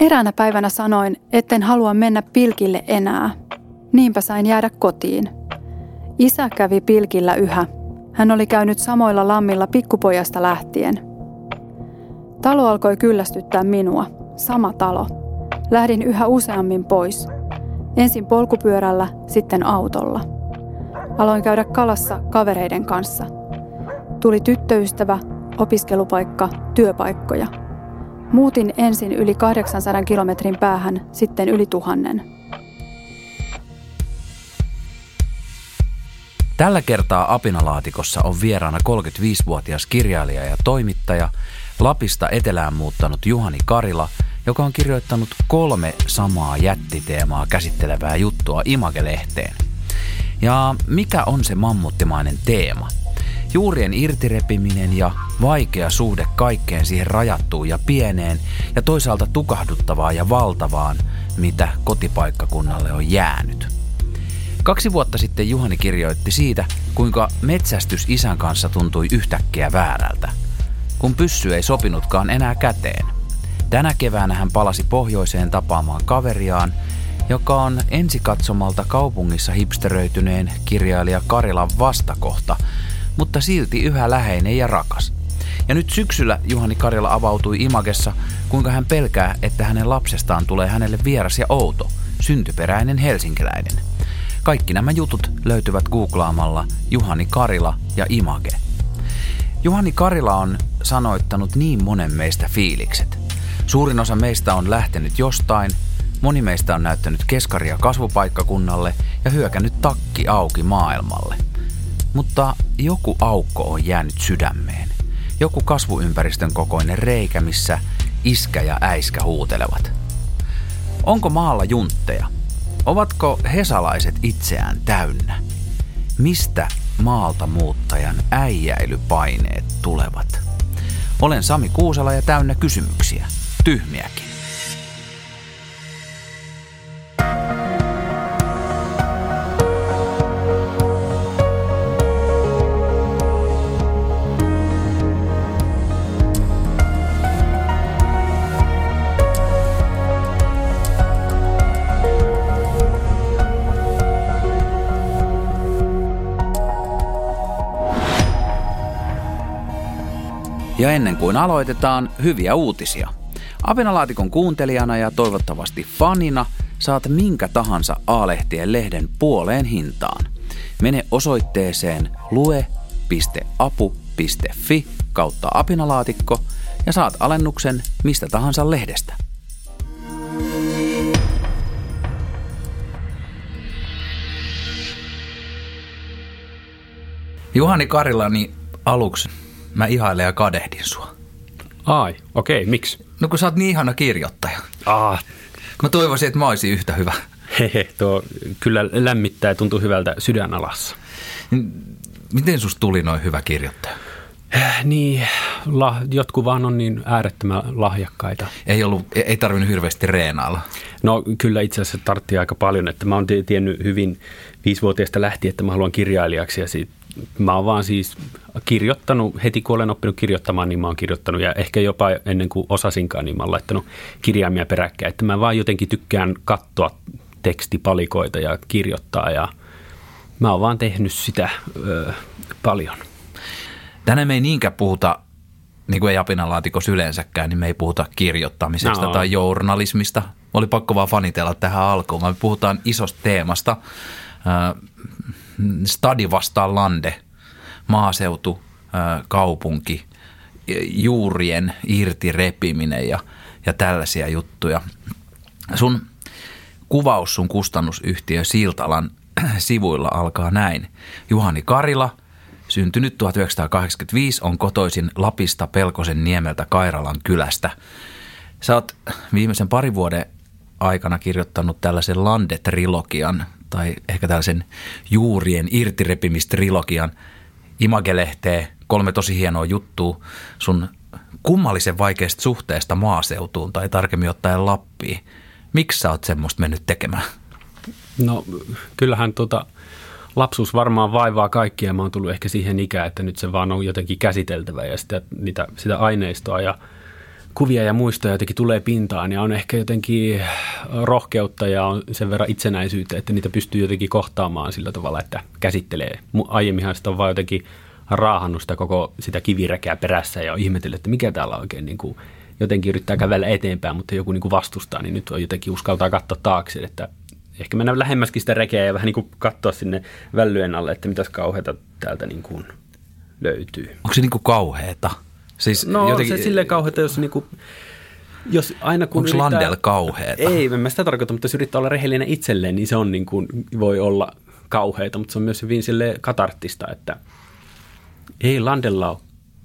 Eräänä päivänä sanoin, etten halua mennä pilkille enää. Niinpä sain jäädä kotiin. Isä kävi pilkillä yhä. Hän oli käynyt samoilla lammilla pikkupojasta lähtien. Talo alkoi kyllästyttää minua. Sama talo. Lähdin yhä useammin pois. Ensin polkupyörällä, sitten autolla. Aloin käydä kalassa kavereiden kanssa. Tuli tyttöystävä, opiskelupaikka, työpaikkoja – Muutin ensin yli 800 kilometrin päähän, sitten yli tuhannen. Tällä kertaa Apinalaatikossa on vieraana 35-vuotias kirjailija ja toimittaja, Lapista etelään muuttanut Juhani Karila, joka on kirjoittanut kolme samaa jättiteemaa käsittelevää juttua Image-lehteen. Ja mikä on se mammuttimainen teema – Juurien irtirepiminen ja vaikea suhde kaikkeen siihen rajattuun ja pieneen ja toisaalta tukahduttavaan ja valtavaan, mitä kotipaikkakunnalle on jäänyt. Kaksi vuotta sitten Juhani kirjoitti siitä, kuinka metsästys isän kanssa tuntui yhtäkkiä väärältä, kun pyssy ei sopinutkaan enää käteen. Tänä keväänä hän palasi pohjoiseen tapaamaan kaveriaan, joka on ensikatsomalta kaupungissa hipsteröityneen kirjailija Karilan vastakohta – mutta silti yhä läheinen ja rakas. Ja nyt syksyllä Juhani Karjala avautui Imagessa, kuinka hän pelkää, että hänen lapsestaan tulee hänelle vieras ja outo, syntyperäinen helsinkiläinen. Kaikki nämä jutut löytyvät googlaamalla Juhani Karila ja Image. Juhani Karila on sanoittanut niin monen meistä fiilikset. Suurin osa meistä on lähtenyt jostain, moni meistä on näyttänyt keskaria kasvupaikkakunnalle ja hyökännyt takki auki maailmalle – mutta joku aukko on jäänyt sydämeen. Joku kasvuympäristön kokoinen reikä, missä iskä ja äiskä huutelevat. Onko maalla juntteja? Ovatko hesalaiset itseään täynnä? Mistä maalta muuttajan äijäilypaineet tulevat? Olen Sami Kuusala ja täynnä kysymyksiä. Tyhmiäkin. Ja ennen kuin aloitetaan, hyviä uutisia. Apinalaatikon kuuntelijana ja toivottavasti fanina saat minkä tahansa A-lehtien lehden puoleen hintaan. Mene osoitteeseen lue.apu.fi kautta apinalaatikko ja saat alennuksen mistä tahansa lehdestä. Juhani Karilani aluksi mä ihailen ja kadehdin sua. Ai, okei, okay, miksi? No kun sä oot niin ihana kirjoittaja. Ah. Mä toivoisin, että mä olisin yhtä hyvä. Hehe, tuo kyllä lämmittää ja tuntuu hyvältä sydänalassa. Miten susta tuli noin hyvä kirjoittaja? Äh, niin, la, jotkut vaan on niin äärettömän lahjakkaita. Ei, ollut, ei tarvinnut hirveästi reenailla. No kyllä itse asiassa tartti aika paljon, että mä oon tiennyt hyvin viisivuotiaasta lähtien, että mä haluan kirjailijaksi ja sit mä oon vaan siis kirjoittanut, heti kun olen oppinut kirjoittamaan, niin mä oon kirjoittanut ja ehkä jopa ennen kuin osasinkaan, niin mä oon laittanut kirjaimia peräkkäin. Että mä vaan jotenkin tykkään katsoa tekstipalikoita ja kirjoittaa ja mä oon vaan tehnyt sitä ö, paljon. Tänään me ei niinkään puhuta, niin kuin ei apinalaatikossa yleensäkään, niin me ei puhuta kirjoittamisesta no. tai journalismista. Oli pakko vaan fanitella tähän alkuun. Me puhutaan isosta teemasta, stadi vastaan lande, maaseutu, kaupunki, juurien irti repiminen ja, ja tällaisia juttuja. Sun kuvaus sun kustannusyhtiö Siltalan sivuilla alkaa näin. Juhani Karila, syntynyt 1985, on kotoisin Lapista Pelkosen niemeltä Kairalan kylästä. Sä oot viimeisen parin vuoden aikana kirjoittanut tällaisen Lande-trilogian, tai ehkä tällaisen juurien irtirepimistrilogian Imagelehtee, kolme tosi hienoa juttua sun kummallisen vaikeasta suhteesta maaseutuun tai tarkemmin ottaen Lappiin. Miksi sä oot semmoista mennyt tekemään? No kyllähän tota, lapsuus varmaan vaivaa kaikkia. Mä oon tullut ehkä siihen ikään, että nyt se vaan on jotenkin käsiteltävä ja sitä, niitä, sitä aineistoa ja kuvia ja muistoja jotenkin tulee pintaan ja on ehkä jotenkin rohkeutta ja on sen verran itsenäisyyttä, että niitä pystyy jotenkin kohtaamaan sillä tavalla, että käsittelee. Aiemminhan sitä on vaan jotenkin raahannut sitä koko sitä kiviräkää perässä ja on ihmetellyt, että mikä täällä oikein niin kuin, jotenkin yrittää kävellä eteenpäin, mutta joku niin kuin vastustaa, niin nyt on jotenkin uskaltaa katsoa taakse, että ehkä mennä lähemmäskin sitä rekeä ja vähän niin kuin katsoa sinne vällyen alle, että mitäs kauheita täältä niin kuin löytyy. Onko se niin kuin kauheeta? Siis no jotenkin... se silleen kauheata, jos niin kuin, jos aina kun Onko yrittää, Landel kauheeta? Ei, en mä sitä tarkoita, mutta jos yrittää olla rehellinen itselleen, niin se on niin kuin, voi olla kauheita, mutta se on myös hyvin sille katarttista, että ei Landella ole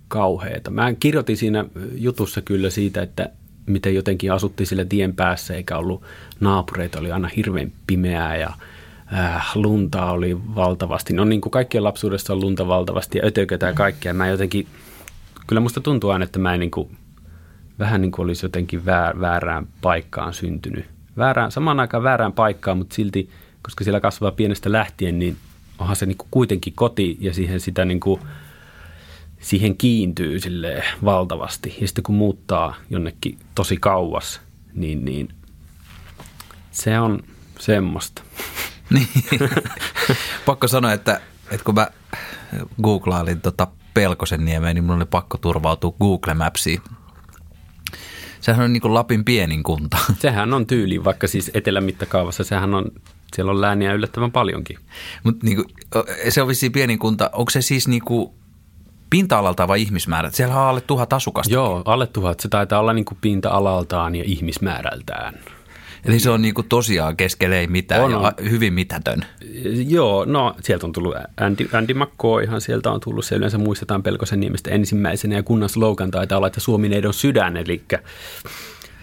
kauheita. Mä kirjoitin siinä jutussa kyllä siitä, että miten jotenkin asuttiin sille tien päässä eikä ollut naapureita, oli aina hirveän pimeää ja äh, lunta oli valtavasti. No niin kuin kaikkien lapsuudessa on lunta valtavasti ja ötökötä ja kaikkea. Mä jotenkin, kyllä musta tuntuu aina, että mä en niin kuin, vähän niin kuin olisi jotenkin väär, väärään paikkaan syntynyt. Väärään, samaan aikaan väärään paikkaan, mutta silti, koska siellä kasvaa pienestä lähtien, niin onhan se niin kuin kuitenkin koti ja siihen sitä niin kuin – siihen kiintyy sille valtavasti. Ja sitten kun muuttaa jonnekin tosi kauas, niin, niin se on semmoista. Niin. pakko sanoa, että, että kun mä googlailin tota Pelkosen niemeä, niin mun oli pakko turvautua Google Mapsiin. Sehän on niin kuin Lapin pienin kunta. Sehän on tyyli, vaikka siis etelän mittakaavassa sehän on, siellä on lääniä yllättävän paljonkin. Mutta niin se on vissiin pienin kunta. Onko se siis niin kuin pinta-alalta vai ihmismäärät? Siellä on alle tuhat asukasta. Joo, alle tuhat. Se taitaa olla niin kuin pinta-alaltaan ja ihmismäärältään. Eli se on niin kuin tosiaan keskellä ei mitään on, ja hyvin mitätön. Joo, no sieltä on tullut Andy, Andy McCoy, ihan sieltä on tullut. Se yleensä muistetaan Pelkosen nimestä ensimmäisenä ja kunnan slogan taitaa olla, että Suomi neidon sydän, eli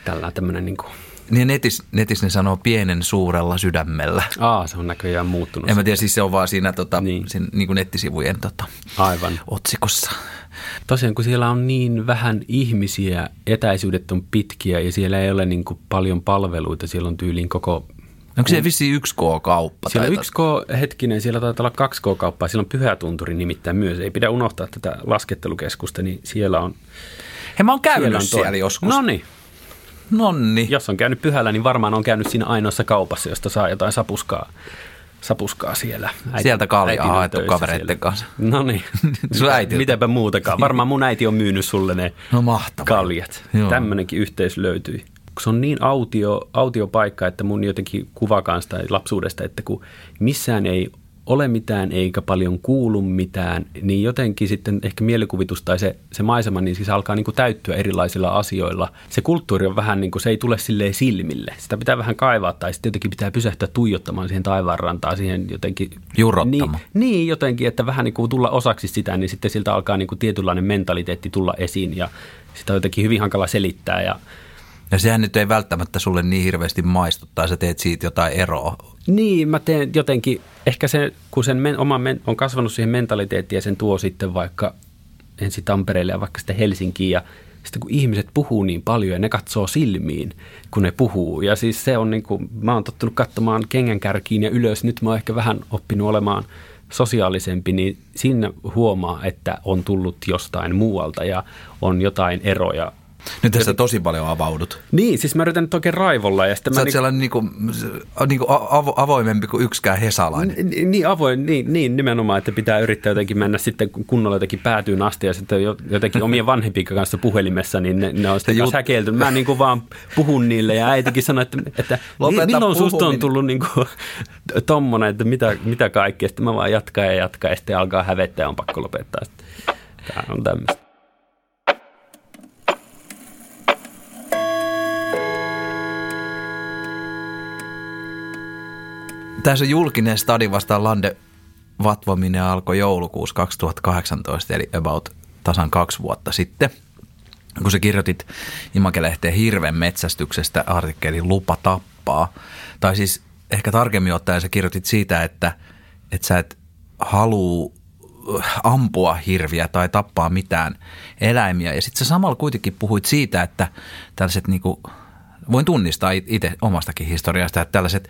tällä tämmöinen niin kuin niin netis, netis ne sanoo pienen suurella sydämellä. Aa, se on näköjään muuttunut. En mä tiedä, siis se on vaan siinä, tota, niin. Siinä, niin kuin nettisivujen tota, Aivan. otsikossa. Tosiaan, kun siellä on niin vähän ihmisiä, etäisyydet on pitkiä ja siellä ei ole niin kuin paljon palveluita, siellä on tyyliin koko Onko se vissi 1K-kauppa? Siellä on 1K, hetkinen, siellä taitaa olla 2K-kauppaa. Siellä on Pyhätunturi nimittäin myös. Ei pidä unohtaa tätä laskettelukeskusta, niin siellä on... He mä oon käynyt siellä, on siellä joskus. No niin, Nonni. Jos on käynyt pyhällä, niin varmaan on käynyt siinä ainoassa kaupassa, josta saa jotain sapuskaa, sapuskaa siellä. Äiti, Sieltä kaljaa haettu kavereiden siellä. kanssa. No niin. Sun äiti. Mitäpä muutakaan. Varmaan mun äiti on myynyt sulle ne no, mahtavaa. kaljat. Joo. Tämmöinenkin yhteys löytyi se on niin autio, autiopaikka, että mun jotenkin kuvakaan sitä lapsuudesta, että kun missään ei ole mitään eikä paljon kuulu mitään, niin jotenkin sitten ehkä mielikuvitus tai se, se maisema, niin siis alkaa niin kuin täyttyä erilaisilla asioilla. Se kulttuuri on vähän niin kuin, se ei tule silleen silmille. Sitä pitää vähän kaivaa tai sitten jotenkin pitää pysähtyä tuijottamaan siihen taivaanrantaan, siihen jotenkin. Jurottamaan. Niin, niin, jotenkin, että vähän niin kuin tulla osaksi sitä, niin sitten siltä alkaa niin kuin tietynlainen mentaliteetti tulla esiin ja sitä on jotenkin hyvin hankala selittää ja ja sehän nyt ei välttämättä sulle niin hirveästi maistu, tai sä teet siitä jotain eroa. Niin, mä teen jotenkin, ehkä se, kun sen men, oma men, on kasvanut siihen mentaliteettiin ja sen tuo sitten vaikka ensi Tampereelle ja vaikka sitten Helsinkiin ja sitten kun ihmiset puhuu niin paljon ja ne katsoo silmiin, kun ne puhuu. Ja siis se on niin kuin, mä oon tottunut katsomaan kengänkärkiin ja ylös. Nyt mä oon ehkä vähän oppinut olemaan sosiaalisempi, niin siinä huomaa, että on tullut jostain muualta ja on jotain eroja nyt tässä tosi paljon avaudut. Niin, siis mä yritän nyt oikein raivolla. Ja sitten Sä mä oot niin... sellainen niinku, niinku avo, avoimempi kuin yksikään hesalainen. Niin, niin avoin, niin, niin, nimenomaan, että pitää yrittää jotenkin mennä sitten kunnolla jotenkin päätyyn asti ja sitten jotenkin omien vanhempien kanssa puhelimessa, niin ne, ne on sitten jut... häkeltynyt. Mä niin kuin vaan puhun niille ja äitikin sanoi, että, että milloin susta on tullut niin kuin, tommonen, että mitä, mitä kaikkea. Sitten mä vaan jatkan ja jatkan ja sitten alkaa hävettää ja on pakko lopettaa. Tämä on tämmöistä. Tässä julkinen stadi vastaan Lande vatvominen alkoi joulukuussa 2018, eli about tasan kaksi vuotta sitten. Kun sä kirjoitit Imakelehteen hirven metsästyksestä artikkelin Lupa tappaa, tai siis ehkä tarkemmin ottaen sä kirjoitit siitä, että, että sä et halua ampua hirviä tai tappaa mitään eläimiä. Ja sitten sä samalla kuitenkin puhuit siitä, että tällaiset niinku, voin tunnistaa itse omastakin historiasta, että tällaiset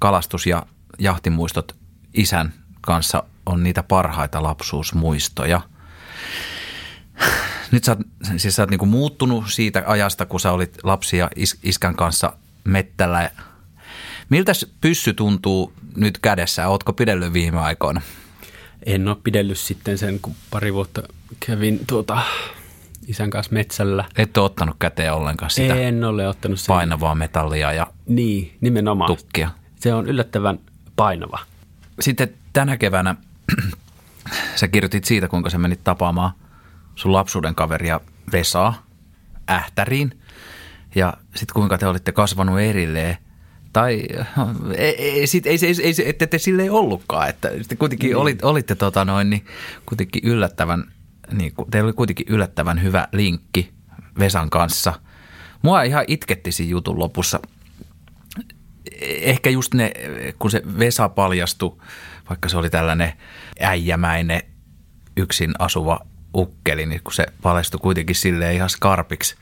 kalastus- ja jahtimuistot isän kanssa on niitä parhaita lapsuusmuistoja. nyt sä oot, siis sä oot niinku muuttunut siitä ajasta, kun sä olit lapsi ja is, iskän kanssa mettällä. Miltä pyssy tuntuu nyt kädessä? Ootko pidellyt viime aikoina? En ole pidellyt sitten sen, kun pari vuotta kävin tuota, isän kanssa metsällä. Et ole ottanut käteen ollenkaan sitä En ole ottanut sen. painavaa metallia ja Niin, nimenomaan. tukkia. Se on yllättävän painava. Sitten tänä keväänä sä kirjoitit siitä, kuinka sä menit tapaamaan sun lapsuuden kaveria Vesaa Ähtäriin. Ja sitten kuinka te olitte kasvanut erilleen. Tai ei, ei, sit, ei, ei, ei, ette te silleen ollutkaan, että kuitenkin Niin. olit, olitte tota noin, niin kuitenkin yllättävän, niin, teillä oli kuitenkin yllättävän hyvä linkki Vesan kanssa. Mua ihan itketti siinä jutun lopussa ehkä just ne, kun se Vesa paljastui, vaikka se oli tällainen äijämäinen yksin asuva ukkeli, niin kun se paljastui kuitenkin silleen ihan skarpiksi.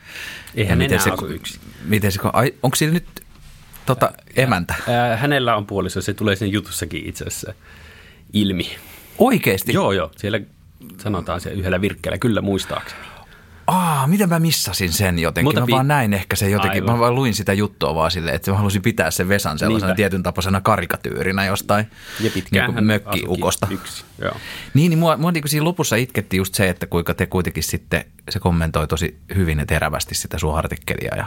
Eihän enää se, asu yksin. Miten se, ai, onko sillä nyt tota, emäntä? Ää, hänellä on puoliso, se tulee sen jutussakin itse asiassa ilmi. Oikeesti? Joo, joo, siellä sanotaan se yhdellä virkkeellä, kyllä muistaakseni. Aa, miten mä missasin sen jotenkin? Mutta mä pi- vaan näin ehkä sen jotenkin. Aivan. Mä vaan luin sitä juttua vaan silleen, että mä halusin pitää sen Vesan sellaisena Niinpä. tietyn tapaisena karikatyyrinä jostain Ja pitkään niin hän mökkiukosta. Yksi, joo. Niin, niin mua, mua niin siinä lopussa itketti just se, että kuinka te kuitenkin sitten, se kommentoi tosi hyvin ja terävästi sitä sun artikkelia ja,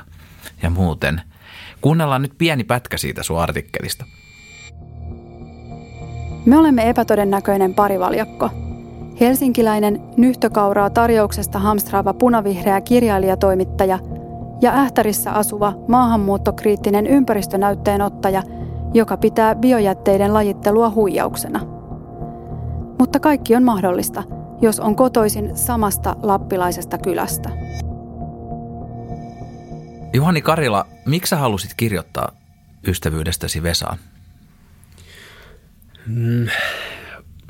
ja muuten. Kuunnellaan nyt pieni pätkä siitä sun artikkelista. Me olemme epätodennäköinen parivaljakko. Helsinkiläinen nyhtökauraa tarjouksesta hamstraava punavihreä kirjailijatoimittaja ja Ähtärissä asuva maahanmuuttokriittinen ympäristönäytteenottaja, joka pitää biojätteiden lajittelua huijauksena. Mutta kaikki on mahdollista, jos on kotoisin samasta lappilaisesta kylästä. Juhani Karila, miksi sä halusit kirjoittaa ystävyydestäsi Vesaan?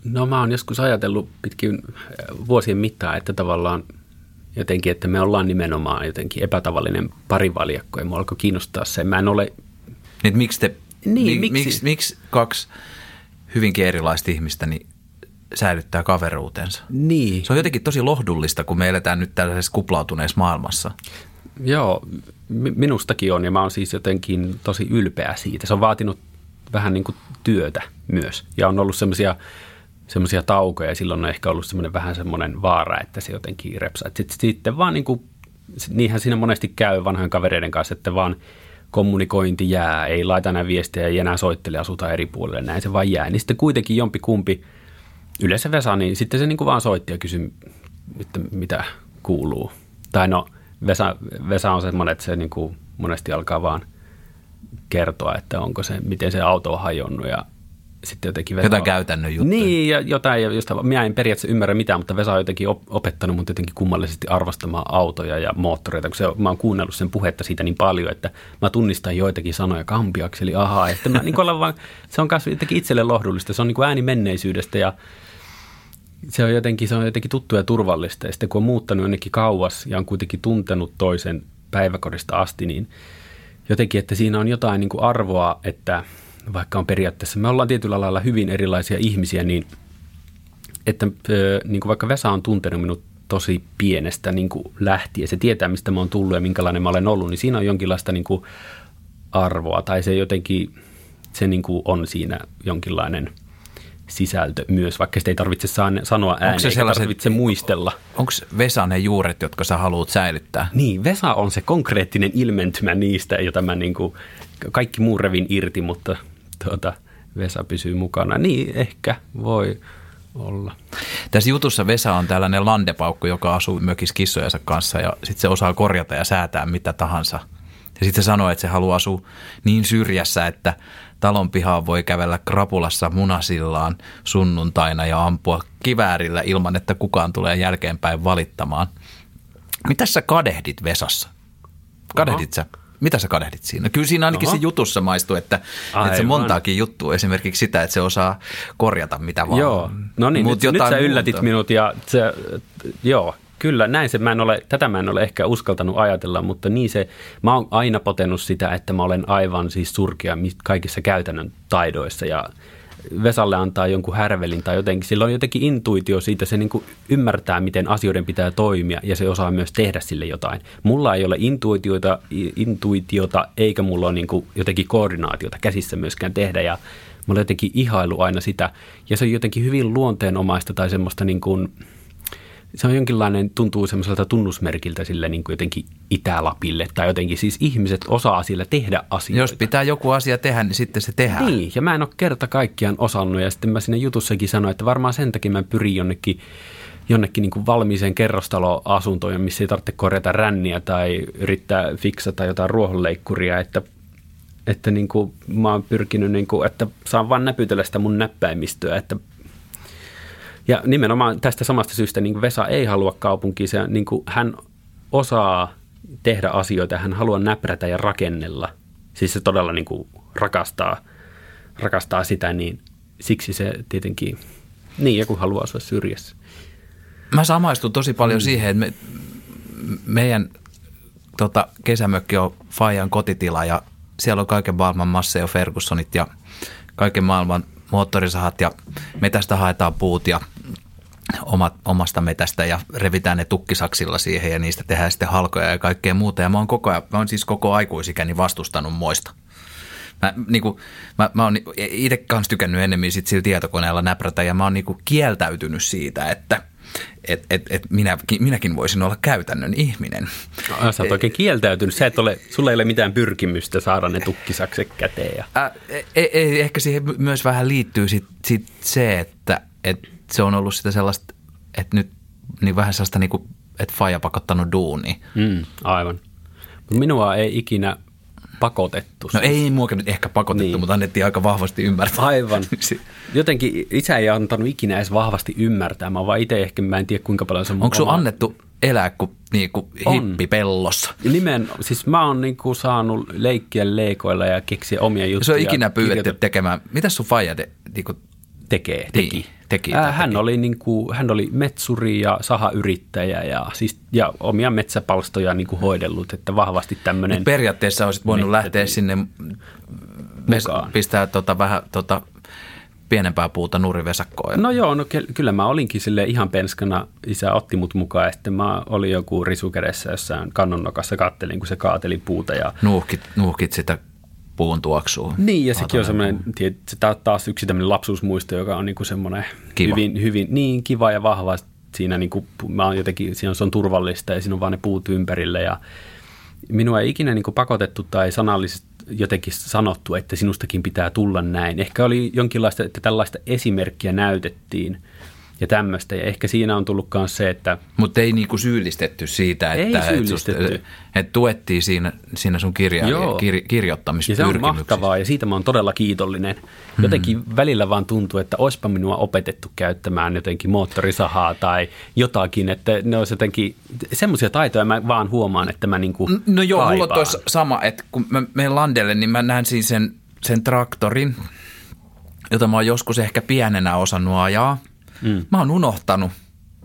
No mä oon joskus ajatellut pitkin äh, vuosien mittaan, että tavallaan jotenkin, että me ollaan nimenomaan jotenkin epätavallinen parivaljakko ja mua alkoi kiinnostaa se. Mä en ole, Niin, miksi, te, Niin, miksi? miksi, miksi kaksi hyvinkin erilaista ihmistä niin säilyttää kaveruutensa? niin, Se on jotenkin tosi lohdullista, kun me eletään nyt tällaisessa kuplautuneessa maailmassa. joo, mi- minustakin on ja mä oon siis jotenkin tosi ylpeä siitä. Se on vaatinut vähän niin kuin työtä myös ja on ollut semmoisia semmoisia taukoja ja silloin on ehkä ollut semmoinen vähän semmoinen vaara, että se jotenkin repsaa. Et sit, sitten vaan niin kuin, niinhän siinä monesti käy vanhojen kavereiden kanssa, että vaan kommunikointi jää, ei laita enää viestejä, ei enää soittele, asutaan eri puolille, näin se vaan jää. Niin sitten kuitenkin jompi kumpi, yleensä Vesa, niin sitten se niin kuin vaan soitti ja kysyi, että mitä kuuluu. Tai no, Vesa, Vesa on semmoinen, että se niin kuin monesti alkaa vaan kertoa, että onko se, miten se auto on hajonnut ja sitten jotenkin Vesa Jotain käytännön juttuja. Niin, ja jotain, josta minä en periaatteessa ymmärrä mitään, mutta Vesa on jotenkin op- opettanut mut jotenkin kummallisesti arvostamaan autoja ja moottoreita, kun se, mä oon kuunnellut sen puhetta siitä niin paljon, että mä tunnistan joitakin sanoja, kampiakseli, ahaa, että mä niin vaan, se on myös jotenkin itselle lohdullista, se on niin kuin ääni menneisyydestä ja se on jotenkin, se on jotenkin tuttu ja turvallista. Ja sitten kun on muuttanut jonnekin kauas ja on kuitenkin tuntenut toisen päiväkodista asti, niin jotenkin, että siinä on jotain niin kuin arvoa, että vaikka on periaatteessa, me ollaan tietyllä lailla hyvin erilaisia ihmisiä, niin että niin kuin vaikka Vesa on tuntenut minut tosi pienestä niin kuin lähtien, se tietää mistä mä oon tullut ja minkälainen mä olen ollut, niin siinä on jonkinlaista niin kuin arvoa tai se jotenkin, se niin kuin on siinä jonkinlainen sisältö myös, vaikka sitä ei tarvitse sanoa ääneen, se eikä sellaiset- tarvitse muistella. Onko Vesa ne juuret, jotka sä haluat säilyttää? Niin, Vesa on se konkreettinen ilmentymä niistä, jota mä niin kuin, kaikki muu revin irti, mutta tuota, Vesa pysyy mukana. Niin, ehkä voi olla. Tässä jutussa Vesa on tällainen landepaukku, joka asuu mökissä kissojensa kanssa ja sitten se osaa korjata ja säätää mitä tahansa. Ja sitten se sanoo, että se haluaa asua niin syrjässä, että talon pihaan voi kävellä krapulassa munasillaan sunnuntaina ja ampua kiväärillä ilman, että kukaan tulee jälkeenpäin valittamaan. Mitä sä kadehdit Vesassa? Kadehdit sä? Mitä sä kadehdit siinä? Kyllä siinä ainakin Oho. se jutussa maistuu, että, että se montaakin juttua. Esimerkiksi sitä, että se osaa korjata mitä vaan. Joo, no niin, Mut nyt, nyt sä yllätit muuta. minut ja se, joo, kyllä näin se, mä en ole, tätä mä en ole ehkä uskaltanut ajatella, mutta niin se, mä oon aina potenut sitä, että mä olen aivan siis surkea kaikissa käytännön taidoissa ja Vesalle antaa jonkun härvelin tai jotenkin. Sillä on jotenkin intuitio siitä, se niin kuin ymmärtää, miten asioiden pitää toimia ja se osaa myös tehdä sille jotain. Mulla ei ole intuitiota, intuitiota eikä mulla ole niin kuin jotenkin koordinaatiota käsissä myöskään tehdä ja mulla on jotenkin ihailu aina sitä. Ja se on jotenkin hyvin luonteenomaista tai semmoista niin kuin, se on jonkinlainen, tuntuu semmoiselta tunnusmerkiltä sille niin kuin jotenkin Itä-Lapille tai jotenkin siis ihmiset osaa sillä tehdä asioita. Jos pitää joku asia tehdä, niin sitten se tehdään. Niin, ja mä en ole kerta kaikkiaan osannut ja sitten mä sinne jutussakin sanoin, että varmaan sen takia mä pyrin jonnekin jonnekin niin kuin valmiiseen kerrostaloasuntoon, missä ei tarvitse korjata ränniä tai yrittää fiksata jotain ruohonleikkuria, että, että niin kuin mä oon pyrkinyt, niin kuin, että saan vaan näpytellä sitä mun näppäimistöä, että ja nimenomaan tästä samasta syystä niin Vesa ei halua kaupunkiin. Se, niin kuin hän osaa tehdä asioita, hän haluaa näprätä ja rakennella. Siis se todella niin kuin rakastaa, rakastaa sitä, niin siksi se tietenkin, niin joku haluaa asua syrjässä. Mä samaistun tosi paljon mm. siihen, että me, meidän tota, kesämökki on Fajan kotitila ja siellä on kaiken maailman Masseo Fergusonit ja kaiken maailman moottorisahat ja metästä haetaan puut ja omat, omasta metästä ja revitään ne tukkisaksilla siihen ja niistä tehdään sitten halkoja ja kaikkea muuta. Ja mä oon, koko ajan, mä oon siis koko aikuisikäni vastustanut moista. Mä, niin kuin, mä, mä oon itse kanssa tykännyt enemmän sit sillä tietokoneella näprätä ja mä oon niin kuin kieltäytynyt siitä, että – että et, et minäkin, minäkin voisin olla käytännön ihminen. No, sä oot oikein kieltäytynyt. Sä et ole, sulla ei ole mitään pyrkimystä saada ne tukkisakset käteen. Ja... Ä, ei, ei, ehkä siihen myös vähän liittyy sit, sit se, että et se on ollut sitä sellaista, että nyt niin vähän sellaista, niin kuin, että faija pakottanut duuni. Mm, aivan. Minua ei ikinä pakotettu. No ei muakin nyt ehkä pakotettu, niin. mutta annettiin aika vahvasti ymmärtää. Aivan. Jotenkin isä ei antanut ikinä edes vahvasti ymmärtää. Mä vaan itse ehkä, mä en tiedä kuinka paljon se on Onko sun annettu elää kuin, niin kuin hippi pellossa? Nimen, siis mä oon niin kuin saanut leikkiä leikoilla ja keksiä omia juttuja. Se on ikinä pyydetty tekemään. Mitä sun faija te, niin kuin tekee, teki? Niin teki? Ää, hän, teki? Oli niin kuin, hän oli metsuri ja sahayrittäjä ja, siis, ja omia metsäpalstoja niin kuin hoidellut, että vahvasti tämmöinen... Periaatteessa olisit voinut metodi. lähteä sinne mukaan. pistää tota, vähän tota, pienempää puuta nurivesakkoon. No joo, no kyllä mä olinkin sille ihan penskana. Isä otti mut mukaan ja sitten mä olin joku risukädessä jossain kannonnokassa, kattelin kun se kaateli puuta. Ja... Nuuhkit, nuuhkit sitä puun tuoksuu. Niin, ja sekin on semmoinen, se taas yksi tämmöinen lapsuusmuisto, joka on niinku semmoinen kiva. hyvin, hyvin, niin kiva ja vahva. Siinä, niinku, mä oon jotenkin, siinä on, se on turvallista ja siinä on vaan ne puut ympärillä ja minua ei ikinä niinku pakotettu tai sanallisesti jotenkin sanottu, että sinustakin pitää tulla näin. Ehkä oli jonkinlaista, että tällaista esimerkkiä näytettiin – ja tämmöistä. Ja ehkä siinä on tullut myös se, että... Mutta ei niinku syyllistetty siitä, että, ei syyllistetty. että, että tuettiin siinä, siinä sun kirja, kir, kirjoittamispyrkimyksissä. Ja se on mahtavaa ja siitä mä oon todella kiitollinen. Jotenkin hmm. välillä vaan tuntuu, että olisipa minua opetettu käyttämään jotenkin moottorisahaa tai jotakin, että ne olisi jotenkin semmoisia taitoja mä vaan huomaan, että mä niinku No joo, kaipaan. mulla on sama, että kun mä menen landelle, niin mä näen siinä sen, sen traktorin, jota mä oon joskus ehkä pienenä osannut ajaa – Mm. Mä oon unohtanut.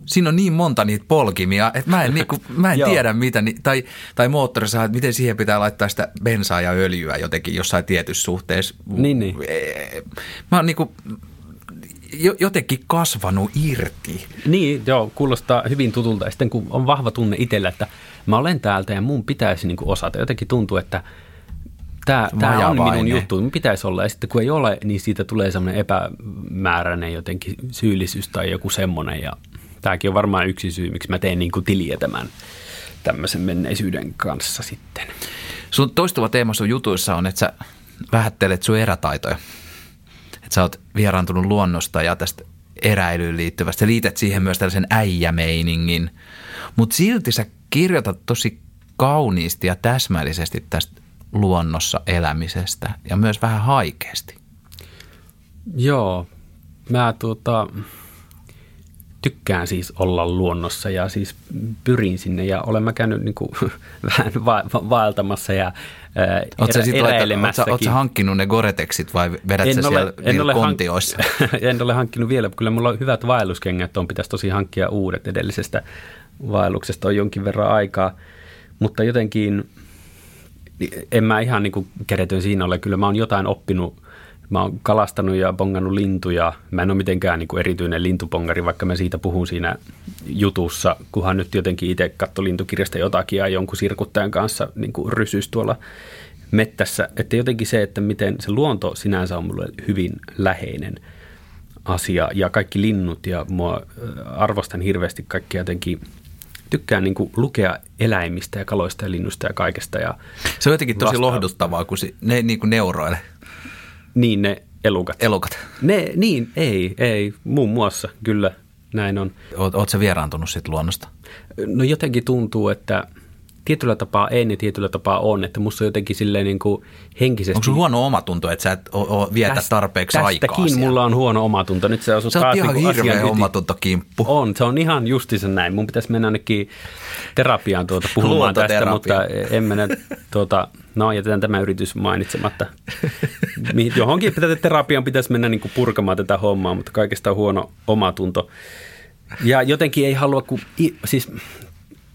Siinä on niin monta niitä polkimia, että mä en, niinku, mä en tiedä mitä, tai, tai moottorissa, että miten siihen pitää laittaa sitä bensaa ja öljyä jotenkin jossain tietyssä suhteessa. Niin, niin. Mä oon niinku, jotenkin kasvanut irti. Niin, joo, kuulostaa hyvin tutulta. Ja sitten kun on vahva tunne itsellä, että mä olen täältä ja mun pitäisi niin kuin osata. Jotenkin tuntuu, että tämä, tämä on minun juttu, pitäisi olla. Ja sitten kun ei ole, niin siitä tulee semmoinen epämääräinen jotenkin syyllisyys tai joku semmoinen. Ja tämäkin on varmaan yksi syy, miksi mä teen niin kuin tiliä tämän tämmöisen menneisyyden kanssa sitten. Sun toistuva teema sun jutuissa on, että sä vähättelet sun erätaitoja. Että sä oot vieraantunut luonnosta ja tästä eräilyyn liittyvästä. Sä liität siihen myös tällaisen äijämeiningin. Mutta silti sä kirjoitat tosi kauniisti ja täsmällisesti tästä luonnossa elämisestä ja myös vähän haikeasti. Joo, mä tuota, tykkään siis olla luonnossa ja siis pyrin sinne ja olen mä käynyt niin kuin, vähän va- va- vaeltamassa ja Oletko erä, Oletko hankkinut ne Goretexit vai vedät en sä ole, siellä en ole kontioissa? Hank, en ole hankkinut vielä. Kyllä mulla on hyvät vaelluskengät, on pitäisi tosi hankkia uudet edellisestä vaelluksesta on jonkin verran aikaa. Mutta jotenkin en mä ihan niin kuin kädetön siinä ole. Kyllä mä oon jotain oppinut Mä oon kalastanut ja bongannut lintuja. Mä en ole mitenkään niin erityinen lintupongari, vaikka mä siitä puhun siinä jutussa, kunhan nyt jotenkin itse katso lintukirjasta jotakin ja jonkun sirkuttajan kanssa niin kuin rysys tuolla mettässä. Että jotenkin se, että miten se luonto sinänsä on mulle hyvin läheinen asia ja kaikki linnut ja mua arvostan hirveästi kaikkia jotenkin tykkään niin kuin lukea eläimistä ja kaloista ja linnusta ja kaikesta. Ja se on jotenkin tosi vasta- lohduttavaa, kun ne niin kuin neuroille. Niin, ne elukat. Elukat. Ne, niin, ei, ei, muun muassa, kyllä, näin on. Oletko vieraantunut sitten luonnosta? No jotenkin tuntuu, että tietyllä tapaa en ja tietyllä tapaa on, että musta on jotenkin silleen niin kuin henkisesti... Onko sun huono omatunto, että sä et o, o, vietä tästä, tarpeeksi aikaa Tästäkin siellä? mulla on huono omatunto. Nyt se on Sä oot ihan niin hirveä omatuntokimppu. On, se on ihan justiinsa näin. Mun pitäisi mennä ainakin terapiaan tuota, puhumaan tästä, mutta en mene tuota, No, jätetään tämä yritys mainitsematta. Johonkin tätä terapian pitäisi mennä niin kuin purkamaan tätä hommaa, mutta kaikesta on huono omatunto. Ja jotenkin ei halua, kun, siis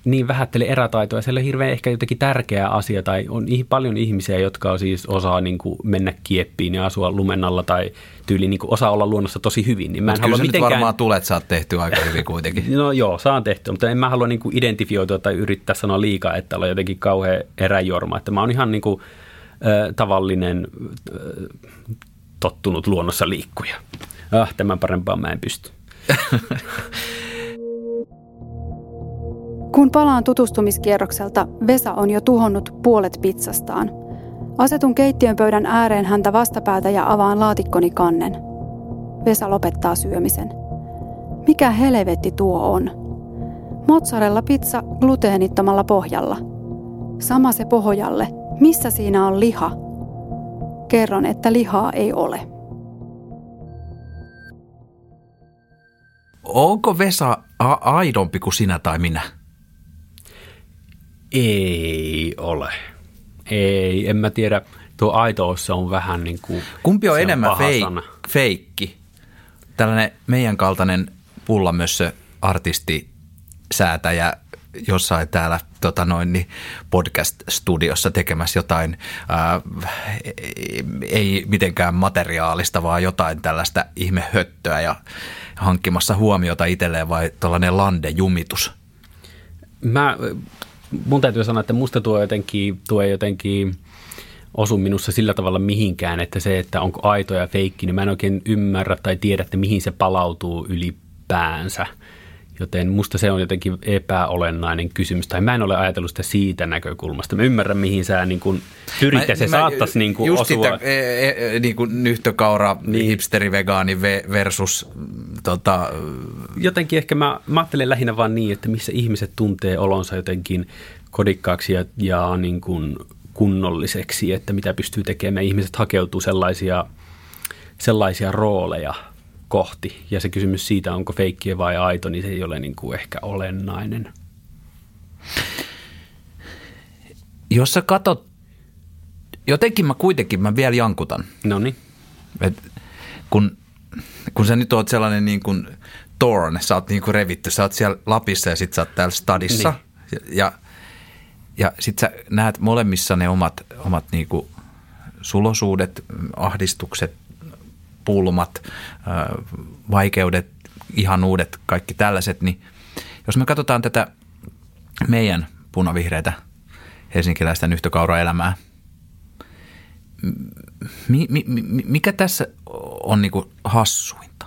niin vähättele erätaitoa. Se on hirveän ehkä jotenkin tärkeä asia, tai on paljon ihmisiä, jotka siis osaa niin kuin mennä kieppiin ja asua lumennalla tai tyyli niin kuin osaa olla luonnossa tosi hyvin. Niin mä en halua kyllä mitenkään... varmaan sä oot tehty aika hyvin kuitenkin. no joo, saan tehty, mutta en mä halua niin kuin identifioitua tai yrittää sanoa liikaa, että olla jotenkin kauhean eräjorma. Että mä oon ihan niin kuin, äh, tavallinen, äh, tottunut luonnossa liikkuja. Ah, tämän parempaan mä en pysty. Kun palaan tutustumiskierrokselta, Vesa on jo tuhonnut puolet pizzastaan. Asetun keittiön pöydän ääreen häntä vastapäätä ja avaan laatikkoni kannen. Vesa lopettaa syömisen. Mikä helvetti tuo on? Mozzarella pizza gluteenittomalla pohjalla. Sama se pohjalle. Missä siinä on liha? Kerron, että lihaa ei ole. Onko Vesa a- aidompi kuin sinä tai minä? Ei ole. Ei, en mä tiedä. Tuo aitous on vähän niin kuin... Kumpi on enemmän feik- feikki? Tällainen meidän kaltainen pullamössö artisti säätäjä jossain täällä tota noin, niin podcast-studiossa tekemässä jotain, ää, ei mitenkään materiaalista, vaan jotain tällaista ihmehöttöä ja hankkimassa huomiota itselleen vai tällainen landejumitus? Mä mun täytyy sanoa, että musta tuo jotenkin, tuo jotenkin osu minussa sillä tavalla mihinkään, että se, että onko aito ja feikki, niin mä en oikein ymmärrä tai tiedä, että mihin se palautuu ylipäänsä. Joten musta se on jotenkin epäolennainen kysymys, tai mä en ole ajatellut sitä siitä näkökulmasta. Mä ymmärrän, mihin sä niin kuin pyrit, ja se mä, saattaisi niin kuin just osua. Sitä, e, e, niin kuin nyhtökaura, niin. hipsteri, vegaani versus tota... Jotenkin ehkä mä, mä ajattelen lähinnä vaan niin, että missä ihmiset tuntee olonsa jotenkin kodikkaaksi ja, ja niin kuin kunnolliseksi, että mitä pystyy tekemään. Ihmiset hakeutuu sellaisia, sellaisia rooleja – kohti. Ja se kysymys siitä, onko feikkiä vai aito, niin se ei ole niin kuin ehkä olennainen. Jos sä katot, jotenkin mä kuitenkin, mä vielä jankutan. No niin. Kun, kun sä nyt oot sellainen niin kuin Torn, sä oot niin kuin revitty, sä oot siellä Lapissa ja sit sä oot täällä stadissa. Niin. Ja, ja sit sä näet molemmissa ne omat, omat niin kuin sulosuudet, ahdistukset, pulmat, vaikeudet, ihan uudet, kaikki tällaiset, niin jos me katsotaan tätä meidän punavihreitä helsinkiläistä nyhtökauraelämää, mi, mi, mikä tässä on niinku hassuinta?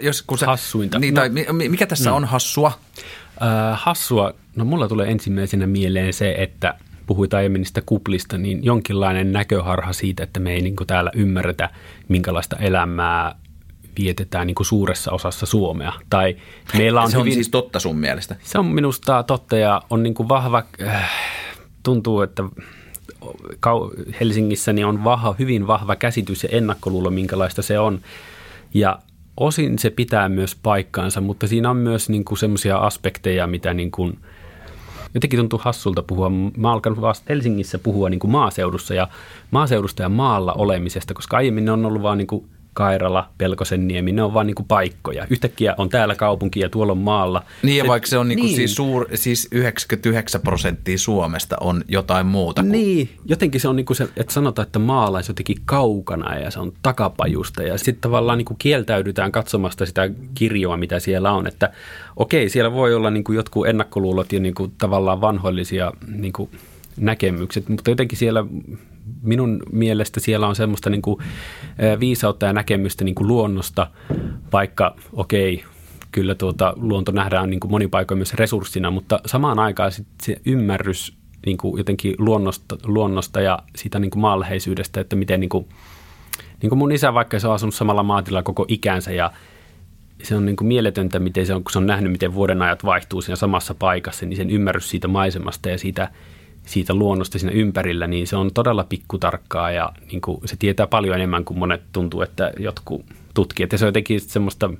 Jos, kun sä, hassuinta? Niin, tai no, mikä tässä no. on hassua? Äh, hassua, no mulla tulee ensimmäisenä mieleen se, että – puhuit aiemmin niistä kuplista, niin jonkinlainen näköharha siitä, että me ei niin kuin täällä ymmärretä, minkälaista elämää vietetään niin kuin suuressa osassa Suomea. Tai meillä on se hyvin, on siis totta sun mielestä? Se on minusta totta ja on niin kuin vahva, äh, tuntuu, että Helsingissä niin on vahva, hyvin vahva käsitys ja ennakkoluulo, minkälaista se on. Ja osin se pitää myös paikkaansa, mutta siinä on myös niin kuin semmoisia aspekteja, mitä niin kuin – jotenkin tuntuu hassulta puhua. Mä alkan vasta Helsingissä puhua niin kuin maaseudussa ja maaseudusta ja maalla olemisesta, koska aiemmin ne on ollut vaan niin kuin Kairala, Pelkosenniemi, ne on vaan niin kuin paikkoja. Yhtäkkiä on täällä kaupunki ja tuolla on maalla. Niin ja se, vaikka se on niin kuin niin. Siis, suur, siis 99 prosenttia Suomesta on jotain muuta. Kuin... Niin, jotenkin se on niin kuin se, että sanotaan, että maala olisi jotenkin kaukana ja se on takapajusta ja sitten tavallaan niin kuin kieltäydytään katsomasta sitä kirjoa, mitä siellä on. Että okei, siellä voi olla niin kuin jotkut ennakkoluulot ja niin kuin tavallaan vanhoillisia niin kuin näkemykset, mutta jotenkin siellä minun mielestä siellä on semmoista niin kuin viisautta ja näkemystä niin kuin luonnosta, vaikka okei, okay, kyllä tuota, luonto nähdään niin kuin monin paikoin myös resurssina, mutta samaan aikaan sit se ymmärrys niin kuin jotenkin luonnosta, luonnosta ja siitä niin kuin maanläheisyydestä, että miten niin kuin, niin kuin mun isä, vaikka se on asunut samalla maatilla koko ikänsä ja se on niin kuin mieletöntä, miten se on, kun se on nähnyt, miten vuoden ajat vaihtuu siinä samassa paikassa, niin sen ymmärrys siitä maisemasta ja siitä siitä luonnosta siinä ympärillä, niin se on todella pikkutarkkaa ja niin kuin se tietää paljon enemmän kuin monet tuntuu, että jotkut tutkijat. Ja se on jotenkin semmoista,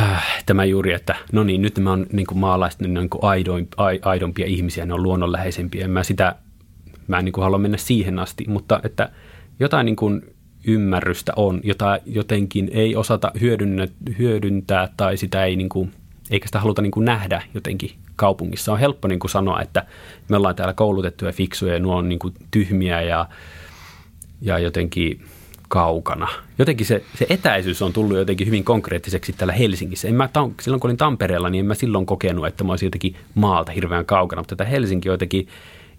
äh, tämä juuri, että no niin, nyt mä on niin kuin maalaiset, niin ne on niin aidoin, aidompia ihmisiä, ne on luonnonläheisempiä. Mä sitä, mä en niin kuin halua mennä siihen asti, mutta että jotain niin kuin ymmärrystä on, jota jotenkin ei osata hyödyntää tai sitä ei niin kuin, eikä sitä haluta niin kuin nähdä jotenkin kaupungissa. On helppo niin kuin sanoa, että me ollaan täällä koulutettuja fiksuja ja nuo on niin kuin tyhmiä ja, ja jotenkin kaukana. Jotenkin se, se etäisyys on tullut jotenkin hyvin konkreettiseksi täällä Helsingissä. En mä, silloin kun olin Tampereella, niin en mä silloin kokenut, että mä olisin jotenkin maalta hirveän kaukana, mutta tämä Helsinki on jotenkin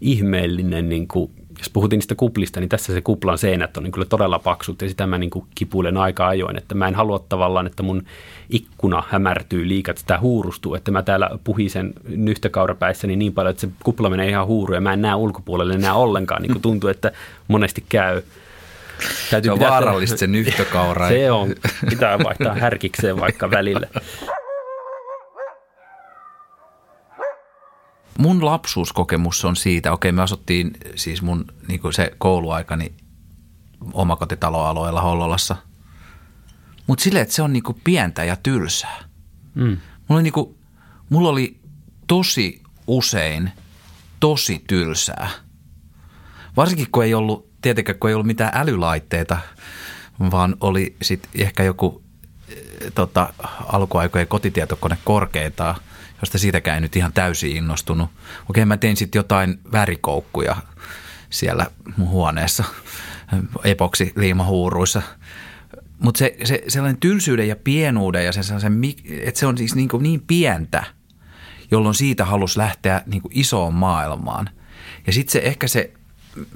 ihmeellinen niin kuin jos puhuttiin niistä kuplista, niin tässä se kuplan seinät on niin kyllä todella paksut ja sitä mä niin kuin kipuilen aika ajoin, että mä en halua tavallaan, että mun ikkuna hämärtyy liikaa, että sitä huurustuu, että mä täällä puhisen nyhtökaurapäissä niin, niin paljon, että se kupla menee ihan huuru ja mä en näe ulkopuolelle enää ollenkaan, niin kuin tuntuu, että monesti käy. Täytyy se on vaarallista se nyhtökaura. se on, pitää vaihtaa härkikseen vaikka välillä. Mun lapsuuskokemus on siitä, okei me asuttiin siis mun niin se kouluaikani omakotitaloalueella Hollolassa. Mutta silleen, että se on niin pientä ja tylsää. Mm. Mulla, oli niin kuin, mulla oli tosi usein tosi tylsää. Varsinkin kun ei ollut, tietenkään kun ei ollut mitään älylaitteita, vaan oli sitten ehkä joku eh, tota, alkuaikojen kotitietokone korkeintaan – josta siitäkään ei nyt ihan täysin innostunut. Okei, mä tein sitten jotain värikoukkuja siellä mun huoneessa, epoksi liimahuuruissa. Mutta se, se, sellainen tylsyyden ja pienuuden ja se, sellaisen, että se on siis niin, niin pientä, jolloin siitä halusi lähteä niin kuin isoon maailmaan. Ja sitten se ehkä se,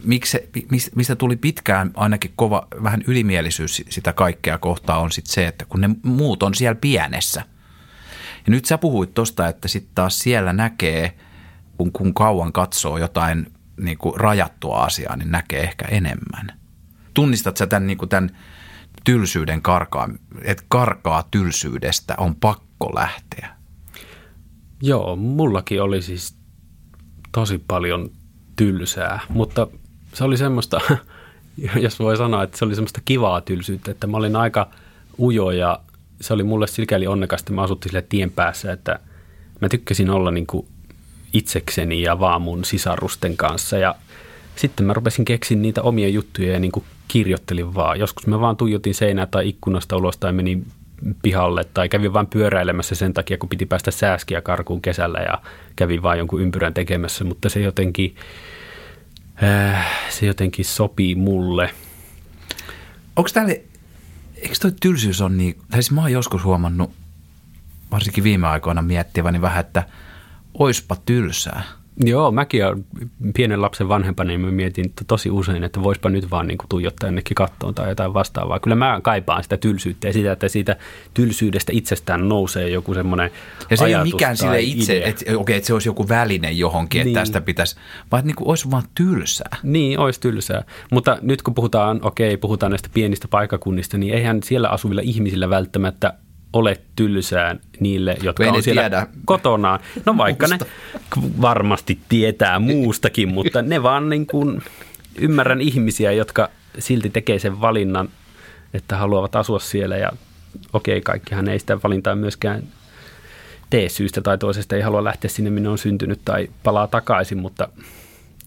miksi se, mistä tuli pitkään ainakin kova vähän ylimielisyys sitä kaikkea kohtaa on sitten se, että kun ne muut on siellä pienessä – ja nyt sä puhuit tuosta, että sitten taas siellä näkee, kun, kun kauan katsoo jotain niin kuin rajattua asiaa, niin näkee ehkä enemmän. Tunnistat sä tämän, niin kuin tämän tylsyyden karkaa, että karkaa tylsyydestä on pakko lähteä? Joo, mullakin oli siis tosi paljon tylsää, mutta se oli semmoista, jos voi sanoa, että se oli semmoista kivaa tylsyyttä, että mä olin aika ujo ja se oli mulle silkäli onnekasta, mä asuttiin sille tien päässä, että mä tykkäsin olla niin kuin itsekseni ja vaan mun sisarusten kanssa ja sitten mä rupesin keksin niitä omia juttuja ja niin kuin kirjoittelin vaan. Joskus mä vaan tuijotin seinää tai ikkunasta ulos tai menin pihalle tai kävin vain pyöräilemässä sen takia, kun piti päästä sääskiä karkuun kesällä ja kävin vaan jonkun ympyrän tekemässä, mutta se jotenkin, äh, se jotenkin sopii mulle. Onko tälle eikö toi tylsyys on niin, tai siis mä oon joskus huomannut, varsinkin viime aikoina miettiväni vähän, että oispa tylsää. Joo, mäkin olen pienen lapsen vanhempana, niin mä mietin tosi usein, että voispa nyt vaan niin kuin tuijottaa jonnekin kattoon tai jotain vastaavaa. Kyllä mä kaipaan sitä tylsyyttä ja sitä, että siitä tylsyydestä itsestään nousee joku semmoinen Ja se ei ole mikään sille itse, että, okay, että se olisi joku väline johonkin, että niin. tästä pitäisi, vaan niin kuin olisi vaan tylsää. Niin, olisi tylsää. Mutta nyt kun puhutaan, okei, okay, puhutaan näistä pienistä paikakunnista, niin eihän siellä asuvilla ihmisillä välttämättä ole tylsää niille, jotka on siellä tiedä. kotonaan. No vaikka Muusta. ne varmasti tietää muustakin, mutta ne vaan niin kuin ymmärrän ihmisiä, jotka silti tekee sen valinnan, että haluavat asua siellä ja okei, kaikkihan ei sitä valintaa myöskään tee syystä tai toisesta, ei halua lähteä sinne, minne on syntynyt tai palaa takaisin, mutta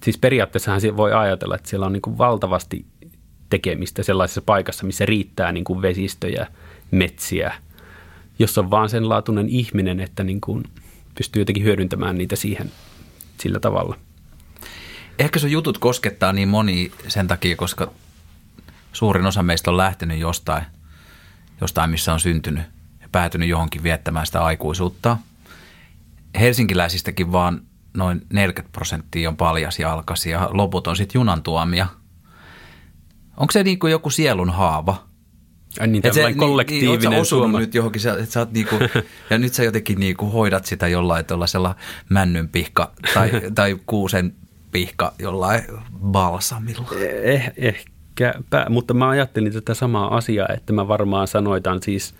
siis periaatteessahan voi ajatella, että siellä on niin kuin valtavasti tekemistä sellaisessa paikassa, missä riittää niin kuin vesistöjä, metsiä, jossa on vaan sen laatuinen ihminen, että niin kuin pystyy jotenkin hyödyntämään niitä siihen sillä tavalla. Ehkä sun jutut koskettaa niin moni sen takia, koska suurin osa meistä on lähtenyt jostain, jostain missä on syntynyt ja päätynyt johonkin viettämään sitä aikuisuutta. Helsinkiläisistäkin vaan noin 40 prosenttia on paljasjalkaisia ja loput on sitten junan tuomia. Onko se niin kuin joku sielun haava? Ai niin, Et se, kollektiivinen niin, suoma. nyt johonkin, sä, sä oot niinku, ja nyt sä jotenkin niinku hoidat sitä jollain tuollaisella männyn pihka tai, tai kuusen pihka jollain balsamilla. Eh, ehkäpä, mutta mä ajattelin tätä samaa asiaa, että mä varmaan sanoitan siis,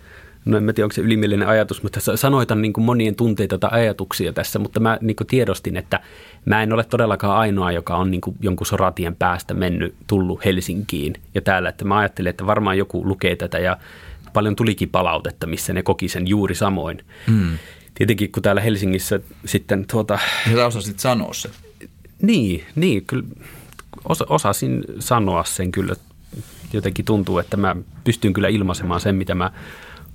no en mä tiedä onko se ylimielinen ajatus, mutta sa- sanoitan niin kuin monien tunteita tai ajatuksia tässä, mutta mä niin kuin tiedostin, että mä en ole todellakaan ainoa, joka on niin kuin jonkun soratien päästä mennyt, tullut Helsinkiin ja täällä, että mä ajattelin, että varmaan joku lukee tätä ja paljon tulikin palautetta, missä ne koki sen juuri samoin. Mm. Tietenkin kun täällä Helsingissä sitten tuota, Ja sä osasit sanoa sen. niin, niin kyllä osa, osasin sanoa sen kyllä. Jotenkin tuntuu, että mä pystyn kyllä ilmaisemaan sen, mitä mä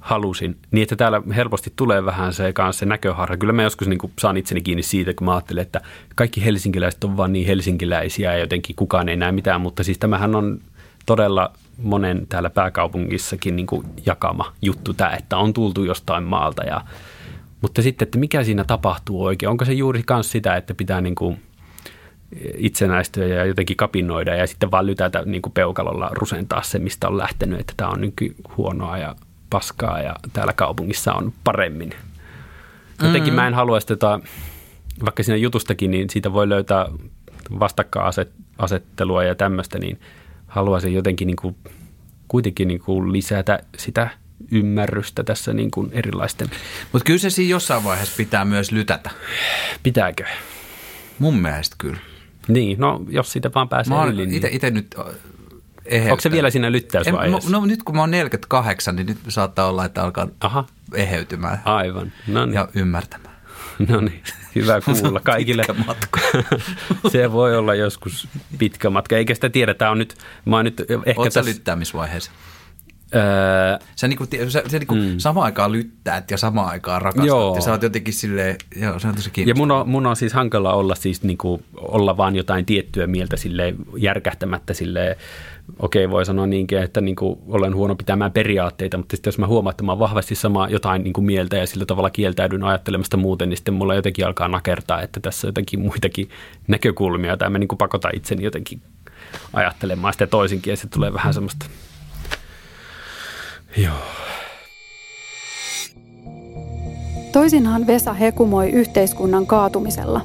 halusin. Niin, että täällä helposti tulee vähän se kanssa se näköharha. Kyllä mä joskus niin saan itseni kiinni siitä, kun mä ajattelen, että kaikki helsinkiläiset on vaan niin helsinkiläisiä ja jotenkin kukaan ei näe mitään. Mutta siis tämähän on todella monen täällä pääkaupungissakin niin kuin jakama juttu tämä, että on tultu jostain maalta. Ja, mutta sitten, että mikä siinä tapahtuu oikein? Onko se juuri myös sitä, että pitää niin kuin itsenäistyä ja jotenkin kapinoida ja sitten vaan lytätä niin kuin peukalolla rusentaa se, mistä on lähtenyt, että tämä on niin huonoa ja paskaa ja täällä kaupungissa on paremmin. Jotenkin mm. mä en halua sitä, tota, vaikka siinä jutustakin, niin siitä voi löytää vastakkainasettelua ja tämmöistä, niin haluaisin jotenkin niin kuin, kuitenkin niin kuin lisätä sitä ymmärrystä tässä niin kuin erilaisten. Mutta kyllä se siinä jossain vaiheessa pitää myös lytätä. Pitääkö? Mun mielestä kyllä. Niin, no jos siitä vaan pääsee Mä yli. Niin. ite nyt eheyttä. Onko se vielä siinä lyttäysvaiheessa? En, no, no nyt kun mä oon 48, niin nyt saattaa olla, että alkaa Aha, eheytymään aivan. No niin, ja ymmärtämään. no niin. hyvä kuulla kaikille. Pitkä matka. Se voi olla joskus pitkä matka, eikä sitä tiedä. Tämä on nyt, mä oon nyt ehkä sä tässä... lyttäämisvaiheessa? Öö, Sä, niinku, sä, sä niinku mm. samaan aikaan lyttäät ja samaan aikaan rakastat. Joo. Ja sä oot jotenkin silleen, joo, se on tosi ja mun on, mun on siis hankala olla siis niinku, olla vaan jotain tiettyä mieltä sille järkähtämättä sille okei voi sanoa niinkin, että niinku, olen huono pitämään periaatteita, mutta sitten jos mä huomaan, että mä oon vahvasti sama jotain niinku mieltä ja sillä tavalla kieltäydyn ajattelemasta muuten, niin sitten mulla jotenkin alkaa nakertaa, että tässä on jotenkin muitakin näkökulmia, tai mä niinku pakotan itseni jotenkin ajattelemaan sitä toisinkin, ja se tulee vähän semmoista, joo. Toisinhan Vesa hekumoi yhteiskunnan kaatumisella.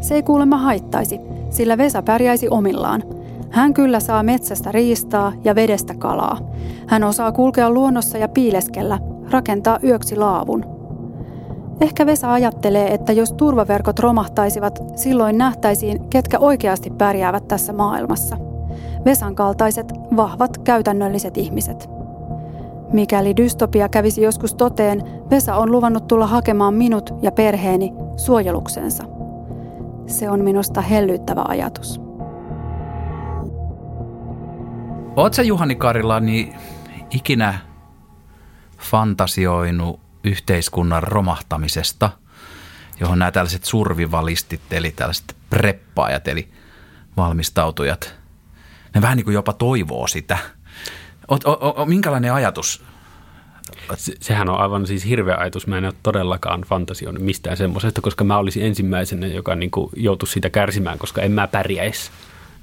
Se ei kuulemma haittaisi, sillä Vesa pärjäisi omillaan. Hän kyllä saa metsästä riistaa ja vedestä kalaa. Hän osaa kulkea luonnossa ja piileskellä, rakentaa yöksi laavun. Ehkä Vesa ajattelee, että jos turvaverkot romahtaisivat, silloin nähtäisiin, ketkä oikeasti pärjäävät tässä maailmassa. Vesan kaltaiset, vahvat, käytännölliset ihmiset. Mikäli dystopia kävisi joskus toteen, Vesa on luvannut tulla hakemaan minut ja perheeni suojeluksensa. Se on minusta hellyttävä ajatus. Oot sä Juhani Karila niin ikinä fantasioinut yhteiskunnan romahtamisesta, johon nämä tällaiset survivalistit, eli tällaiset preppaajat, eli valmistautujat, ne vähän niin kuin jopa toivoo sitä. Oot, o, o, minkälainen ajatus? Se, sehän on aivan siis hirveä ajatus. Mä en ole todellakaan fantasioinut mistään semmoisesta, koska mä olisin ensimmäisenä, joka niin joutuisi siitä kärsimään, koska en mä pärjäisi.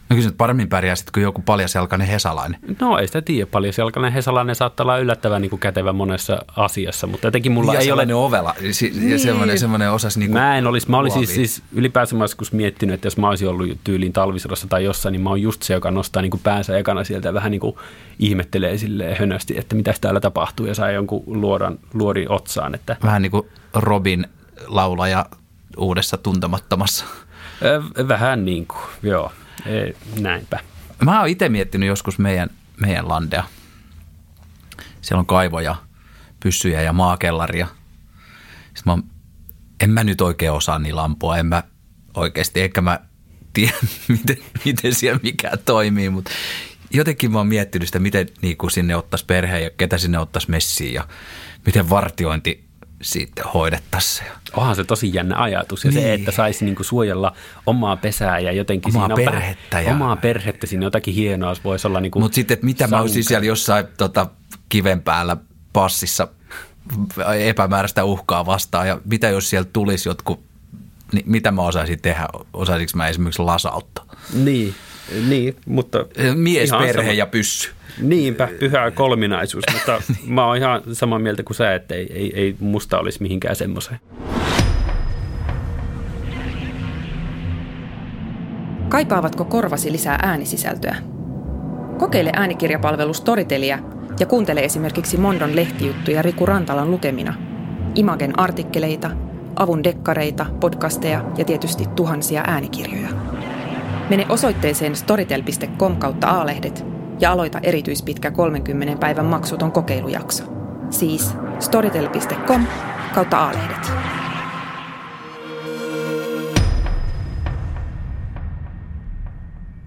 No kyllä paremmin pärjäisit kuin joku paljasjalkainen hesalainen. No ei sitä tiedä paljon. Selkäinen Hesalainen saattaa olla yllättävän niin kuin kätevä monessa asiassa, mutta jotenkin mulla ja ei ole... ovela, si- ja semmoinen, semmoinen osas niin kuin Mä en olisi, mä olisin siis, siis ylipäänsä mä joskus miettinyt, että jos mä olisin ollut tyyliin talvisodassa tai jossain, niin mä oon just se, joka nostaa niin kuin päänsä ekana sieltä ja vähän niin kuin ihmettelee silleen hönösti, että mitä täällä tapahtuu ja saa jonkun luodan, luodin otsaan. Että, Vähän niin kuin Robin laulaja uudessa tuntemattomassa. Vähän niin kuin, joo, näinpä. Mä oon itse miettinyt joskus meidän, meidän landea. Siellä on kaivoja, pyssyjä ja maakellaria. Mä, en mä nyt oikein osaa niillä ampua, en mä oikeasti, eikä mä tiedä, miten, miten siellä mikään toimii, mutta jotenkin mä oon miettinyt sitä, miten niin kuin sinne ottaisi perheen ja ketä sinne ottaisi messiin ja miten vartiointi sitten hoidettaisiin. Onhan se tosi jännä ajatus ja niin. se, että saisi niinku suojella omaa pesää ja jotenkin omaa siinä perhettä. Ja... Omaa perhettä, siinä jotakin hienoa voisi olla niinku Mutta sitten, että mitä sanka. mä olisin siellä jossain tota, kiven päällä passissa epämääräistä uhkaa vastaan ja mitä jos sieltä tulisi jotkut, niin mitä mä osaisin tehdä? Osaisinko mä esimerkiksi lasautta? Niin, niin mutta... Mies, perhe sama. ja pyssy. Niinpä, pyhä kolminaisuus, mutta mä oon ihan samaa mieltä kuin sä, että ei, ei, ei musta olisi mihinkään semmoiseen. Kaipaavatko korvasi lisää äänisisältöä? Kokeile äänikirjapalvelu Storytelia ja kuuntele esimerkiksi Mondon lehtijuttuja Riku Rantalan lukemina, Imagen artikkeleita, avun dekkareita, podcasteja ja tietysti tuhansia äänikirjoja. Mene osoitteeseen storytel.com kautta aalehdet ja aloita erityispitkä 30 päivän maksuton kokeilujakso. Siis storytel.com kautta aalehdet.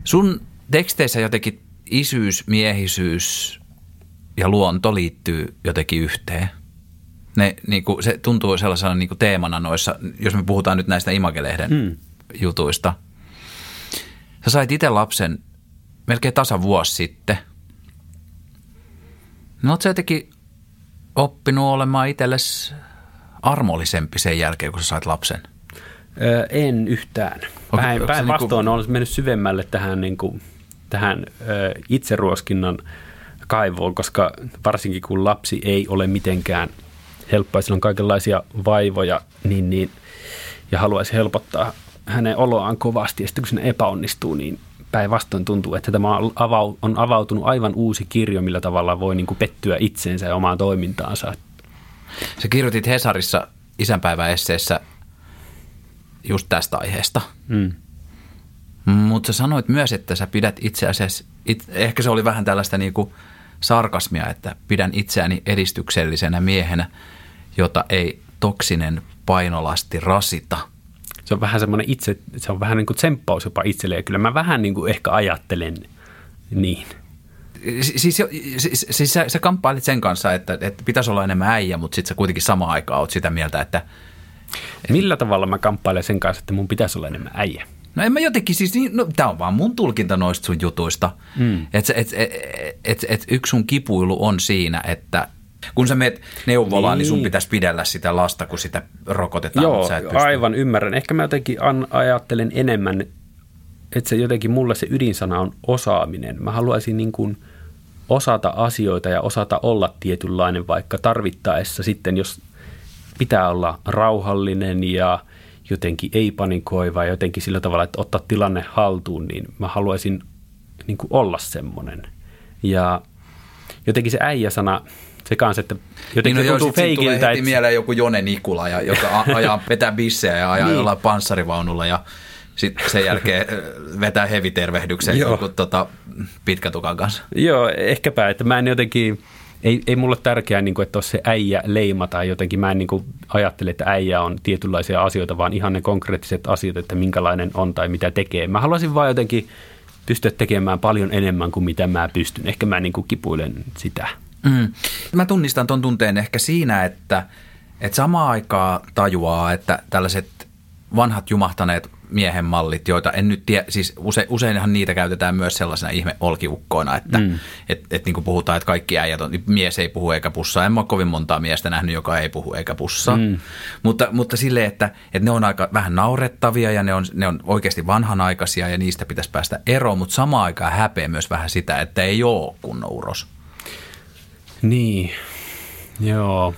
Sun teksteissä jotenkin isyys, miehisyys ja luonto liittyy jotenkin yhteen. Ne, niin kuin, se tuntuu sellaisena niin kuin teemana noissa, jos me puhutaan nyt näistä Imagelehden mm. jutuista. Sä sait itse lapsen melkein tasa vuosi sitten. No oot sä jotenkin oppinut olemaan itsellesi armollisempi sen jälkeen, kun sä sait lapsen? Öö, en yhtään. Päin, niinku... olen mennyt syvemmälle tähän, niin kuin, tähän ö, itseruoskinnan kaivoon, koska varsinkin kun lapsi ei ole mitenkään helppoa, sillä on kaikenlaisia vaivoja, niin, niin, ja haluaisi helpottaa hänen oloaan kovasti, ja sitten kun se epäonnistuu, niin päinvastoin tuntuu, että tämä on avautunut aivan uusi kirjo, millä tavalla voi niin kuin pettyä itseensä ja omaan toimintaansa. Sä kirjoitit Hesarissa isänpäiväesseessä just tästä aiheesta. Mm. Mutta sä sanoit myös, että sä pidät itse asiassa, it, ehkä se oli vähän tällaista niin kuin sarkasmia, että pidän itseäni edistyksellisenä miehenä, jota ei toksinen painolasti rasita – se on vähän semmoinen itse, se on vähän niin kuin tsemppaus jopa itselleen. Kyllä mä vähän niin kuin ehkä ajattelen niin. Siis, siis, siis sä, sä kamppailit sen kanssa, että, että pitäisi olla enemmän äijä, mutta sitten sä kuitenkin samaan aikaan oot sitä mieltä, että... Millä tavalla mä kamppailen sen kanssa, että mun pitäisi olla enemmän äijä? No en mä jotenkin siis, niin, no tämä on vaan mun tulkinta noista sun jutuista. Mm. Että et, et, et, et yksi sun kipuilu on siinä, että kun sä meet neuvolaan, niin. niin sun pitäisi pidellä sitä lasta, kun sitä rokotetaan. Joo, sä et aivan ymmärrän. Ehkä mä jotenkin an, ajattelen enemmän, että se jotenkin mulle se ydinsana on osaaminen. Mä haluaisin niin kuin osata asioita ja osata olla tietynlainen, vaikka tarvittaessa sitten, jos pitää olla rauhallinen ja jotenkin ei panikoiva ja jotenkin sillä tavalla, että ottaa tilanne haltuun, niin mä haluaisin niin kuin olla semmoinen. Ja jotenkin se äijä-sana, se kanssa, että jotenkin niin, no tuntuu feikiltä. Tulee heti että... mieleen joku Jone Nikula, ja, joka ajaa, vetää bissejä ja ajaa niin. jollain panssarivaunulla ja sitten sen jälkeen vetää hevitervehdyksen joku tota, pitkätukan kanssa. Joo, ehkäpä, että mä en jotenkin, ei, ei mulle tärkeää, niin kuin, että se äijä leima tai jotenkin mä en niin kuin, ajattele, että äijä on tietynlaisia asioita, vaan ihan ne konkreettiset asiat, että minkälainen on tai mitä tekee. Mä haluaisin vaan jotenkin pystyä tekemään paljon enemmän kuin mitä mä pystyn. Ehkä mä niin kuin kipuilen sitä. Mm. Mä tunnistan tuon tunteen ehkä siinä, että, että samaan aikaa tajuaa, että tällaiset vanhat jumahtaneet miehen mallit, joita en nyt tiedä, siis use, useinhan niitä käytetään myös sellaisena ihme olkiukkoina, että mm. et, et niin kuin puhutaan, että kaikki äijät on, mies ei puhu eikä pussaa. En mä ole kovin montaa miestä nähnyt, joka ei puhu eikä pussaa. Mm. Mutta, mutta silleen, että, että ne on aika vähän naurettavia ja ne on, ne on oikeasti vanhanaikaisia ja niistä pitäisi päästä eroon, mutta samaan aikaan häpeä myös vähän sitä, että ei ole kunnon uros. Niin, joo.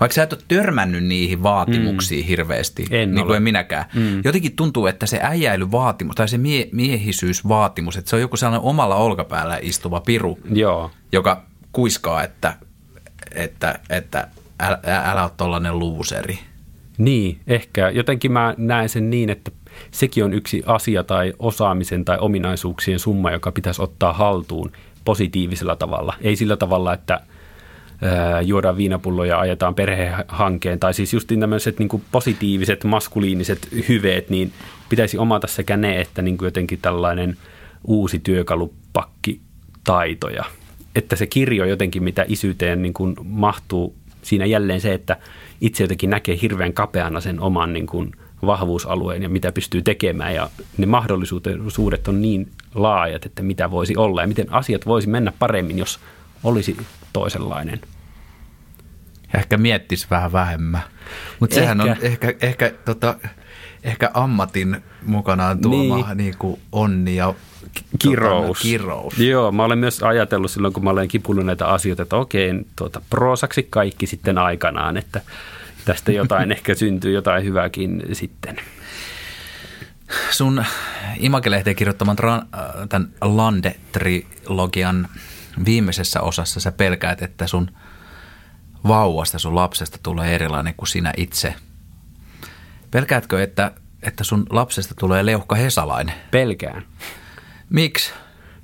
Vaikka sä et ole törmännyt niihin vaatimuksiin mm. hirveästi, en niin kuin en minäkään. Mm. Jotenkin tuntuu, että se äijäilyvaatimus tai se mie- miehisyysvaatimus, että se on joku sellainen omalla olkapäällä istuva piru, Joo. joka kuiskaa, että, että, että älä, älä ole tollainen luuseri. Niin, ehkä. Jotenkin mä näen sen niin, että sekin on yksi asia tai osaamisen tai ominaisuuksien summa, joka pitäisi ottaa haltuun positiivisella tavalla. Ei sillä tavalla, että juodaan viinapulloja ja ajetaan perhehankeen, tai siis just tämmöiset niin positiiviset, maskuliiniset hyveet, niin pitäisi omata sekä ne, että niin kuin jotenkin tällainen uusi työkalupakki taitoja. Että se kirjo jotenkin, mitä isyyteen niin kuin mahtuu, siinä jälleen se, että itse jotenkin näkee hirveän kapeana sen oman niin kuin vahvuusalueen ja mitä pystyy tekemään. Ja ne mahdollisuudet on niin laajat, että mitä voisi olla ja miten asiat voisi mennä paremmin, jos olisi toisenlainen. Ehkä miettisi vähän vähemmän. Mutta sehän on ehkä, ehkä, tota, ehkä ammatin mukanaan tuoma niin. Niin kuin onni ja kirous. Tota, kirous. Joo, mä olen myös ajatellut silloin, kun mä olen kipullut näitä asioita, että okei, tuota, prosaksi kaikki sitten aikanaan, että tästä jotain ehkä syntyy jotain hyvääkin sitten. Sun Imagelehteen kirjoittaman tämän Lande-trilogian viimeisessä osassa sä pelkäät, että sun vauvasta, sun lapsesta tulee erilainen kuin sinä itse. Pelkäätkö, että, että sun lapsesta tulee Leuhka Hesalainen? Pelkään. Miksi?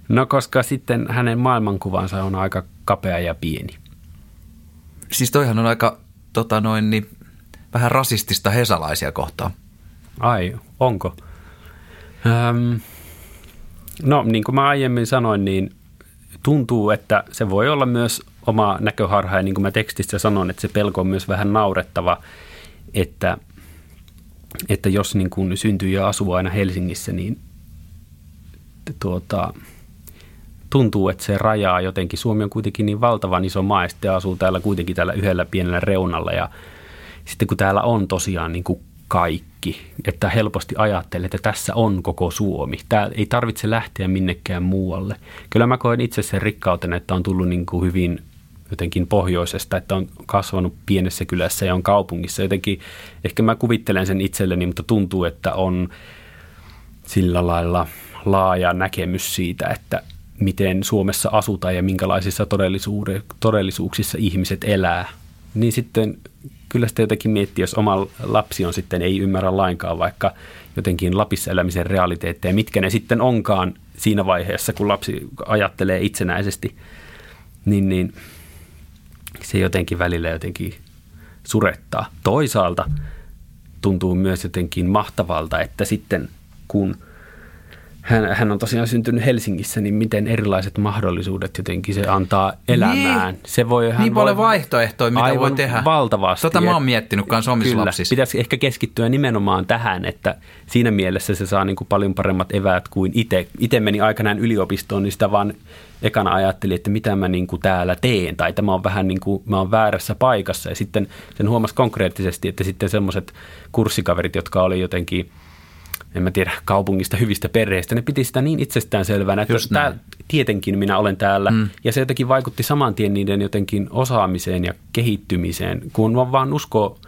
No koska sitten hänen maailmankuvansa on aika kapea ja pieni. Siis toihan on aika tota noin, niin, vähän rasistista hesalaisia kohtaan. Ai, onko? Öm, no niin kuin mä aiemmin sanoin, niin tuntuu, että se voi olla myös oma näköharha ja niin kuin mä tekstissä sanon, että se pelko on myös vähän naurettava, että, että jos niin kuin syntyy ja asuu aina Helsingissä, niin tuota, tuntuu, että se rajaa jotenkin. Suomi on kuitenkin niin valtavan iso maa ja sitten asuu täällä kuitenkin tällä yhdellä pienellä reunalla ja sitten kun täällä on tosiaan niin kuin kaikki, että helposti ajattelee, että tässä on koko Suomi. Tää ei tarvitse lähteä minnekään muualle. Kyllä mä koen itse sen rikkautena, että on tullut niin kuin hyvin jotenkin pohjoisesta, että on kasvanut pienessä kylässä ja on kaupungissa. Jotenkin ehkä mä kuvittelen sen itselleni, mutta tuntuu, että on sillä lailla laaja näkemys siitä, että miten Suomessa asutaan ja minkälaisissa todellisuuksissa ihmiset elää. Niin sitten kyllä sitä jotenkin miettii, jos oma lapsi on sitten ei ymmärrä lainkaan vaikka jotenkin Lapissa elämisen realiteetteja, mitkä ne sitten onkaan siinä vaiheessa, kun lapsi ajattelee itsenäisesti, niin, niin se jotenkin välillä jotenkin surettaa. Toisaalta tuntuu myös jotenkin mahtavalta, että sitten kun – hän, hän on tosiaan syntynyt Helsingissä, niin miten erilaiset mahdollisuudet jotenkin se antaa elämään. Niin, se voi, hän niin paljon voi, vaihtoehtoja, mitä voi tehdä. valtavasti. Tota mä oon miettinyt myös omissa kyllä, lapsissa. Pitäisi ehkä keskittyä nimenomaan tähän, että siinä mielessä se saa niin kuin paljon paremmat eväät kuin itse. Itse meni aikanaan yliopistoon, niin sitä vaan ekana ajattelin, että mitä mä niin kuin täällä teen, tai tämä on vähän niin kuin, mä oon väärässä paikassa. Ja sitten sen huomasi konkreettisesti, että sitten semmoiset kurssikaverit, jotka oli jotenkin – en mä tiedä, kaupungista, hyvistä perheistä. Ne piti sitä niin itsestäänselvänä, että tää, tietenkin minä olen täällä. Mm. Ja se jotenkin vaikutti saman tien niiden jotenkin osaamiseen ja kehittymiseen, kun on vaan usko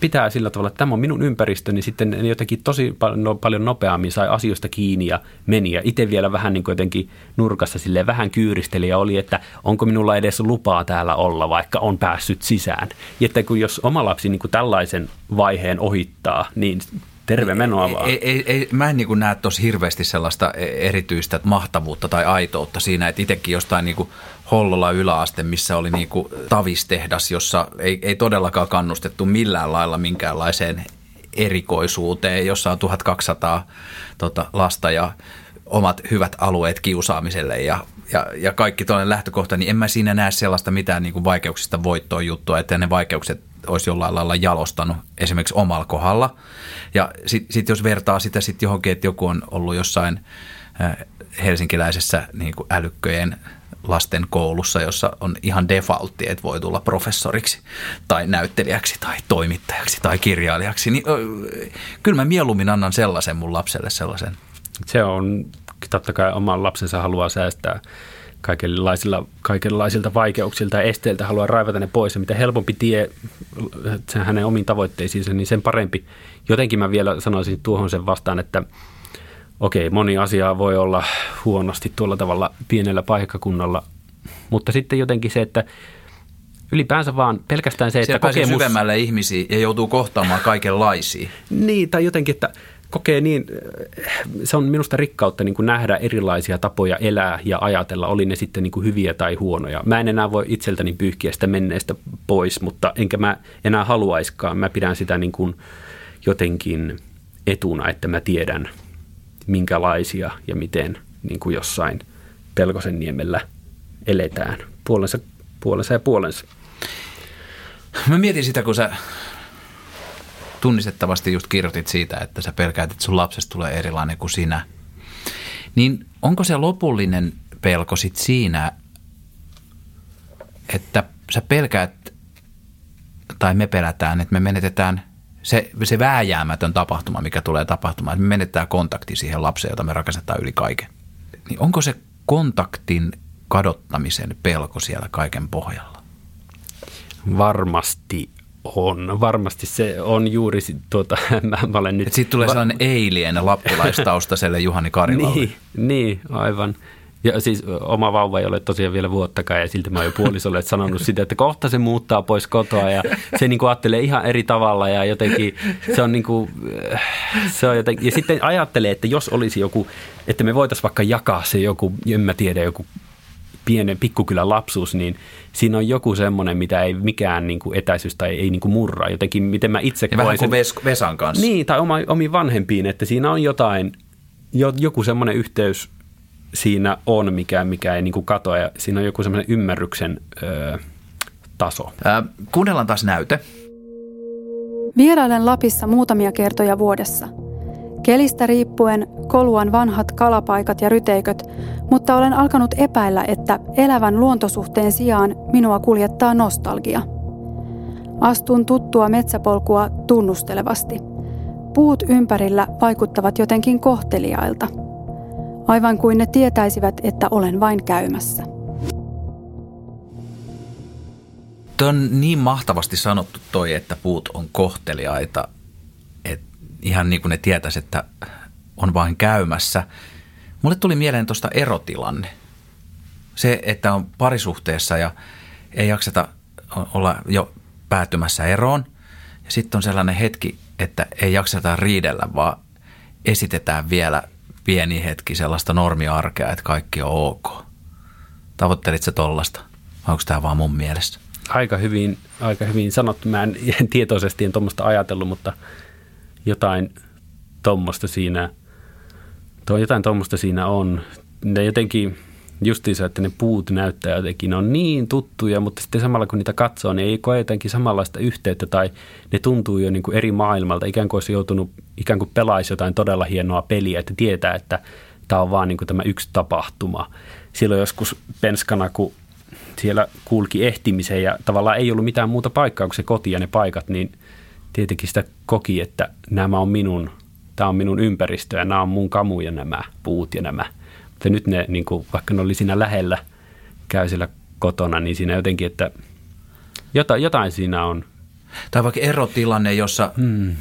pitää sillä tavalla, että tämä on minun ympäristöni, niin sitten ne jotenkin tosi no, paljon nopeammin sai asioista kiinni ja meni. Ja itse vielä vähän niin kuin jotenkin nurkassa silleen vähän kyyristeli ja oli, että onko minulla edes lupaa täällä olla, vaikka on päässyt sisään. Ja että kun jos oma lapsi niin kuin tällaisen vaiheen ohittaa, niin Terve menoa vaan. Ei, ei, ei, mä en niin näe tuossa hirveästi sellaista erityistä mahtavuutta tai aitoutta siinä, että itsekin jostain niin kuin Hollola yläaste, missä oli niin kuin tavistehdas, jossa ei, ei todellakaan kannustettu millään lailla minkäänlaiseen erikoisuuteen, jossa on 1200 tota, lasta ja omat hyvät alueet kiusaamiselle ja, ja, ja kaikki tuollainen lähtökohta, niin en mä siinä näe sellaista mitään niin kuin vaikeuksista voittoa juttua, että ne vaikeukset olisi jollain lailla jalostanut esimerkiksi omalla kohdalla. Ja sitten sit jos vertaa sitä sitten johonkin, että joku on ollut jossain äh, helsinkiläisessä niin kuin älykköjen lasten koulussa, jossa on ihan defaultti, että voi tulla professoriksi tai näyttelijäksi tai toimittajaksi tai kirjailijaksi, niin kyllä mä mieluummin annan sellaisen mun lapselle sellaisen. Se on, totta kai oman lapsensa haluaa säästää kaikenlaisilla, kaikenlaisilta vaikeuksilta ja esteiltä haluaa raivata ne pois. Ja mitä helpompi tie sen hänen omiin tavoitteisiinsa, niin sen parempi. Jotenkin mä vielä sanoisin tuohon sen vastaan, että okei, moni asia voi olla huonosti tuolla tavalla pienellä paikkakunnalla, mutta sitten jotenkin se, että ylipäänsä vaan pelkästään se, että kokemus... syvemmälle ihmisiä ja joutuu kohtaamaan kaikenlaisia. Niin, tai jotenkin, että kokee niin, se on minusta rikkautta niin kuin nähdä erilaisia tapoja elää ja ajatella, oli ne sitten niin kuin hyviä tai huonoja. Mä en enää voi itseltäni pyyhkiä sitä menneestä pois, mutta enkä mä enää haluaiskaan. Mä pidän sitä niin kuin jotenkin etuna, että mä tiedän minkälaisia ja miten niin kuin jossain Pelkosen niemellä eletään puolensa, puolensa ja puolensa. Mä mietin sitä, kun sä tunnistettavasti just kirjoitit siitä, että sä pelkäät, että sun lapsesta tulee erilainen kuin sinä. Niin onko se lopullinen pelko sit siinä, että sä pelkäät tai me pelätään, että me menetetään se, se vääjäämätön tapahtuma, mikä tulee tapahtumaan, että me menetetään kontakti siihen lapseen, jota me rakastetaan yli kaiken. Niin onko se kontaktin kadottamisen pelko siellä kaiken pohjalla? Varmasti on. Varmasti se on juuri, tuota, mä, olen nyt... Sitten tulee sellainen alien lappilaistaustaiselle Juhani Karilalle. niin, niin, aivan. Ja siis oma vauva ei ole tosiaan vielä vuottakaan ja silti mä oon jo puolisolle sanonut sitä, että kohta se muuttaa pois kotoa ja se niin kuin ajattelee ihan eri tavalla ja jotenkin se on niin kuin, se on jotenkin, ja sitten ajattelee, että jos olisi joku, että me voitaisiin vaikka jakaa se joku, en mä tiedä, joku pienen pikkukylän lapsuus, niin siinä on joku semmoinen, mitä ei mikään niin kuin etäisyys tai ei niin kuin murra. Jotenkin, miten mä itse ja koen vähän kuin sen, Vesan kanssa. Niin, tai oma, omiin vanhempiin, että siinä on jotain, joku semmoinen yhteys siinä on, mikä, mikä ei niin kuin katoa, ja siinä on joku semmoinen ymmärryksen ö, taso. Ää, kuunnellaan taas näyte. Vierailen Lapissa muutamia kertoja vuodessa. Kelistä riippuen koluan vanhat kalapaikat ja ryteiköt, mutta olen alkanut epäillä, että elävän luontosuhteen sijaan minua kuljettaa nostalgia. Astun tuttua metsäpolkua tunnustelevasti. Puut ympärillä vaikuttavat jotenkin kohteliailta – aivan kuin ne tietäisivät, että olen vain käymässä. Tuo on niin mahtavasti sanottu toi, että puut on kohteliaita, ihan niin kuin ne tietäisi, että on vain käymässä. Mulle tuli mieleen tuosta erotilanne. Se, että on parisuhteessa ja ei jakseta olla jo päätymässä eroon. Ja sitten on sellainen hetki, että ei jakseta riidellä, vaan esitetään vielä – pieni hetki sellaista normiarkea, että kaikki on ok. Tavoittelit sä tollasta? Onko tämä vaan mun mielessä? Aika hyvin, aika hyvin sanottu. Mä en tietoisesti en tuommoista ajatellut, mutta jotain tuommoista siinä, to, jotain tuommoista siinä on. Ne jotenkin justiinsa, että ne puut näyttää jotenkin, ne on niin tuttuja, mutta sitten samalla kun niitä katsoo, niin ei koe jotenkin samanlaista yhteyttä tai ne tuntuu jo niin kuin eri maailmalta, ikään kuin olisi joutunut, ikään kuin pelaisi jotain todella hienoa peliä, että tietää, että tämä on vaan niin kuin tämä yksi tapahtuma. Silloin joskus penskana, kun siellä kulki ehtimisen ja tavallaan ei ollut mitään muuta paikkaa kuin se koti ja ne paikat, niin tietenkin sitä koki, että nämä on minun, tämä on minun ympäristö ja nämä on mun kamuja nämä puut ja nämä – mutta nyt ne, niin kuin, vaikka ne oli siinä lähellä, käy siellä kotona, niin siinä jotenkin, että jotain, jotain siinä on. Tai vaikka erotilanne, jossa hmm.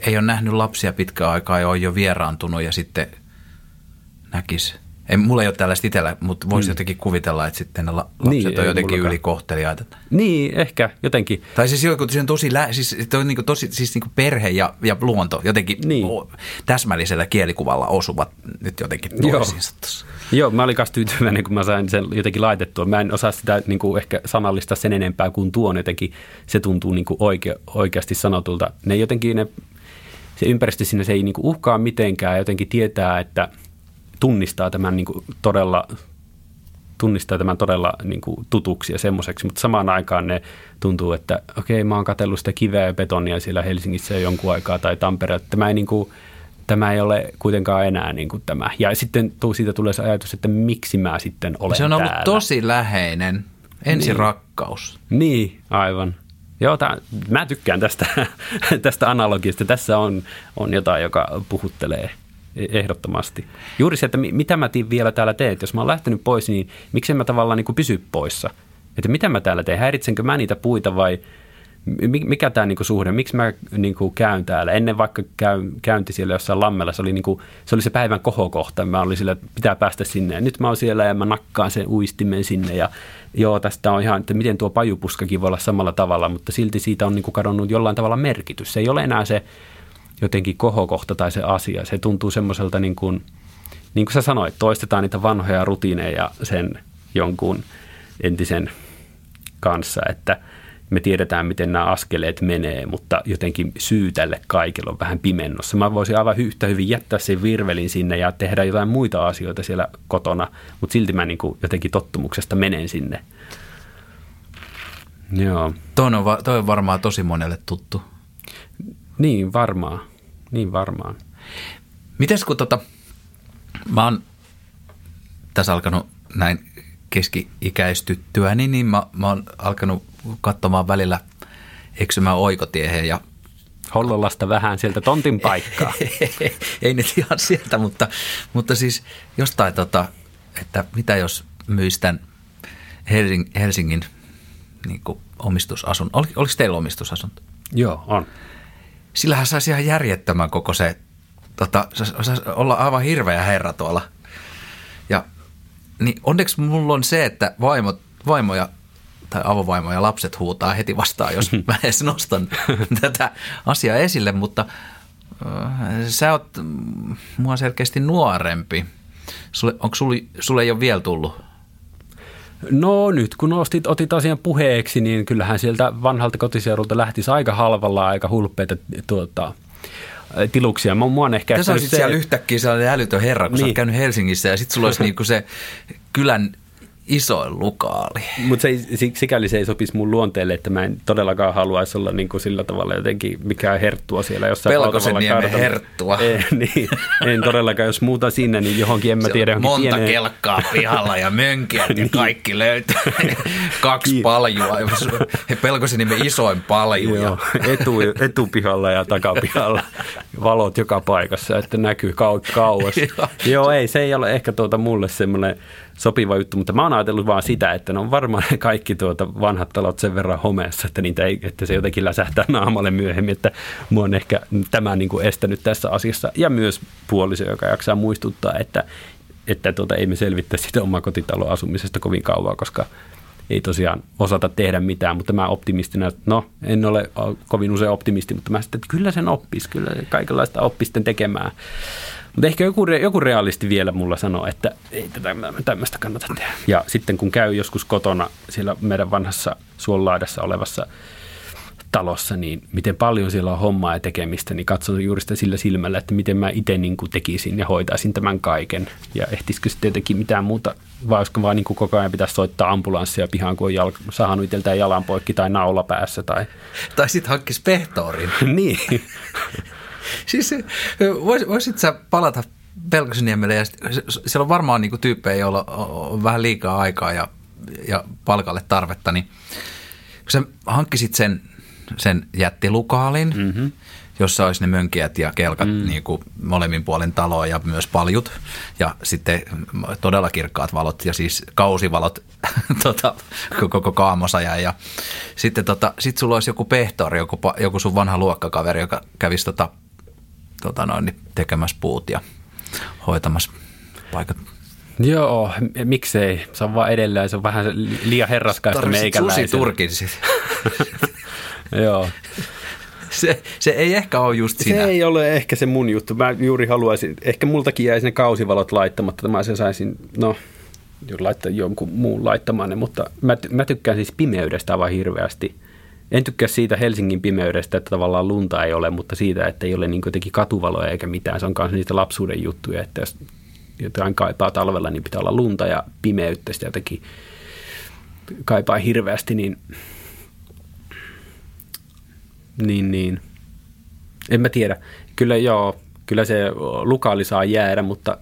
ei ole nähnyt lapsia pitkään aikaa ja on jo vieraantunut ja sitten näkisi ei, mulla ei ole tällaista itsellä, mutta voisi mm. jotenkin kuvitella, että sitten ne lapset niin, on jotenkin ylikohteliaita. Niin, ehkä jotenkin. Tai siis joku se on tosi, lä- siis, on niin kuin tosi siis niin kuin perhe ja, ja luonto jotenkin niin. täsmällisellä kielikuvalla osuvat nyt jotenkin toisiinsa tuossa. Joo, mä olin kanssa tyytyväinen, kun mä sain sen jotenkin laitettua. Mä en osaa sitä niin kuin ehkä sanallista sen enempää kuin tuon jotenkin. Se tuntuu niin kuin oike, oikeasti sanotulta. Ne jotenkin ne, se ympäristö sinne se ei niin kuin uhkaa mitenkään. Jotenkin tietää, että – tunnistaa tämän niin kuin todella tunnistaa tämän todella niin kuin tutuksi ja semmoiseksi, mutta samaan aikaan ne tuntuu, että okei, okay, mä oon katsellut sitä kiveä ja betonia siellä Helsingissä jo jonkun aikaa tai Tampere, että tämä ei, niin kuin, tämä ei ole kuitenkaan enää niin kuin tämä. Ja sitten siitä tulee se ajatus, että miksi mä sitten olen Se on ollut täällä. tosi läheinen ensirakkaus. Niin, niin aivan. Joo, tämän, mä tykkään tästä, tästä analogiasta. Tässä on, on jotain, joka puhuttelee – ehdottomasti. Juuri se, että mitä mä vielä täällä teen. Jos mä oon lähtenyt pois, niin miksi mä tavallaan niin kuin pysy poissa? Että mitä mä täällä teen? Häiritsenkö mä niitä puita vai mikä tämä niinku suhde, miksi mä niinku käyn täällä? Ennen vaikka käy, käynti siellä jossain lammella, se oli, niinku, se oli se päivän kohokohta. Mä olin sillä, että pitää päästä sinne. Ja nyt mä oon siellä ja mä nakkaan sen uistimen sinne. Ja joo, tästä on ihan, että miten tuo pajupuskakin voi olla samalla tavalla, mutta silti siitä on niinku kadonnut jollain tavalla merkitys. Se ei ole enää se jotenkin kohokohta tai se asia. Se tuntuu semmoiselta niin kuin, niin kuin sä sanoit, toistetaan niitä vanhoja rutiineja sen jonkun entisen kanssa, että me tiedetään, miten nämä askeleet menee, mutta jotenkin syy tälle kaikille on vähän pimennossa. Mä voisin aivan yhtä hyvin jättää sen virvelin sinne ja tehdä jotain muita asioita siellä kotona, mutta silti mä niin kuin jotenkin tottumuksesta menen sinne. Joo. Toi on, toi on varmaan tosi monelle tuttu. Niin varmaan, niin varmaan. Mites kun tota, mä oon tässä alkanut näin keski-ikäistyttyä, niin, niin mä, mä oon alkanut katsomaan välillä eksymään oikotiehen ja Hollolasta vähän sieltä tontin paikkaa. Ei nyt ihan sieltä, mutta, mutta siis jostain, tota, että mitä jos myisi tämän Helsing, Helsingin niin omistusasun. Ol, oliko teillä omistusasunto? Joo, on. Sillähän saisi ihan järjettömän koko se, tota, saisi olla aivan hirveä herra tuolla. Ja niin onneksi mulla on se, että vaimo, vaimo ja tai avovaimo ja lapset huutaa heti vastaan, jos mä edes nostan tätä asiaa esille, mutta äh, sä oot mua selkeästi nuorempi. Sulle, onko sulle, sulle ei ole vielä tullut? No nyt kun ostit, otit asian puheeksi, niin kyllähän sieltä vanhalta kotiseudulta lähtisi aika halvalla aika hulppeita tuota, tiluksia. Mä, mua on ehkä Tässä on se, siellä yhtäkkiä sellainen älytön herra, kun niin. sä oot niin. käynyt Helsingissä ja sitten sulla olisi niinku se kylän isoin lukaali. Mutta se, sikäli se ei sopisi mun luonteelle, että mä en todellakaan haluaisi olla niin kuin sillä tavalla jotenkin mikään herttua siellä jossain Pelkosen niemen herttua. Ei, niin, en todellakaan, jos muuta sinne, niin johonkin en mä tiedä. monta pieneen... kelkkaa pihalla ja mönkiä, niin. kaikki löytyy. Kaksi paljua. Pelkosen niemen isoin palju. Joo, etu, etupihalla ja takapihalla. Valot joka paikassa, että näkyy kau- kauas. Joo, ei, se ei ole ehkä tuota mulle semmoinen sopiva juttu, mutta mä oon ajatellut vaan sitä, että ne on varmaan kaikki tuota vanhat talot sen verran homeessa, että, niitä ei, että se jotenkin läsähtää naamalle myöhemmin, että mua on ehkä tämä niin kuin estänyt tässä asiassa ja myös puoliso, joka jaksaa muistuttaa, että, että tuota, ei me selvittäisi sitä omaa kotitalon asumisesta kovin kauan, koska ei tosiaan osata tehdä mitään, mutta mä optimistina, no en ole kovin usein optimisti, mutta mä sitten, että kyllä sen oppisi, kyllä kaikenlaista oppisten tekemään. Mutta ehkä joku, joku realisti vielä mulla sanoo, että ei tätä tämmöistä kannata tehdä. Ja sitten kun käy joskus kotona siellä meidän vanhassa suolaadassa olevassa talossa, niin miten paljon siellä on hommaa ja tekemistä, niin katson juuri sitä sillä silmällä, että miten mä itse niin tekisin ja hoitaisin tämän kaiken. Ja ehtisikö sitten jotenkin mitään muuta, vai olisiko vaan niin kuin koko ajan pitäisi soittaa ambulanssia pihaan, kun on jalka, sahannut itseltään jalan poikki tai naula päässä. Tai, tai sitten hankkisi pehtoorin. niin. siis vois, voisit sä palata Pelkosiniemelle ja siellä on varmaan niin tyyppejä, joilla on vähän liikaa aikaa ja, ja palkalle tarvetta, niin kun sä hankkisit sen, sen jättilukaalin, mm-hmm. jossa olisi ne mönkijät ja kelkat mm. niin kuin molemmin puolen taloa ja myös paljut ja sitten todella kirkkaat valot ja siis kausivalot tota, koko kaamosaja ja sitten tota, sit sulla olisi joku pehtori, joku, joku sun vanha luokkakaveri, joka kävisi tota tota noin, niin tekemässä puut ja hoitamassa paikat. Joo, miksei. Se on vaan edelleen, se on vähän liian herraskaista meikäläisen. Susi Turkin. Joo. Se, se ei ehkä ole just sinä. Se ei ole ehkä se mun juttu. Mä juuri haluaisin, ehkä multakin jäisi ne kausivalot laittamatta. Mä sen saisin, no, laittaa jonkun muun laittamaan ne, mutta mä, mä tykkään siis pimeydestä aivan hirveästi. En tykkää siitä Helsingin pimeydestä, että tavallaan lunta ei ole, mutta siitä, että ei ole niin jotenkin katuvaloja eikä mitään. Se on myös niitä lapsuuden juttuja, että jos jotain kaipaa talvella, niin pitää olla lunta ja pimeyttä. Sitä jotenkin kaipaa hirveästi, niin, niin, niin. en mä tiedä. Kyllä joo, kyllä se lukaali saa jäädä, mutta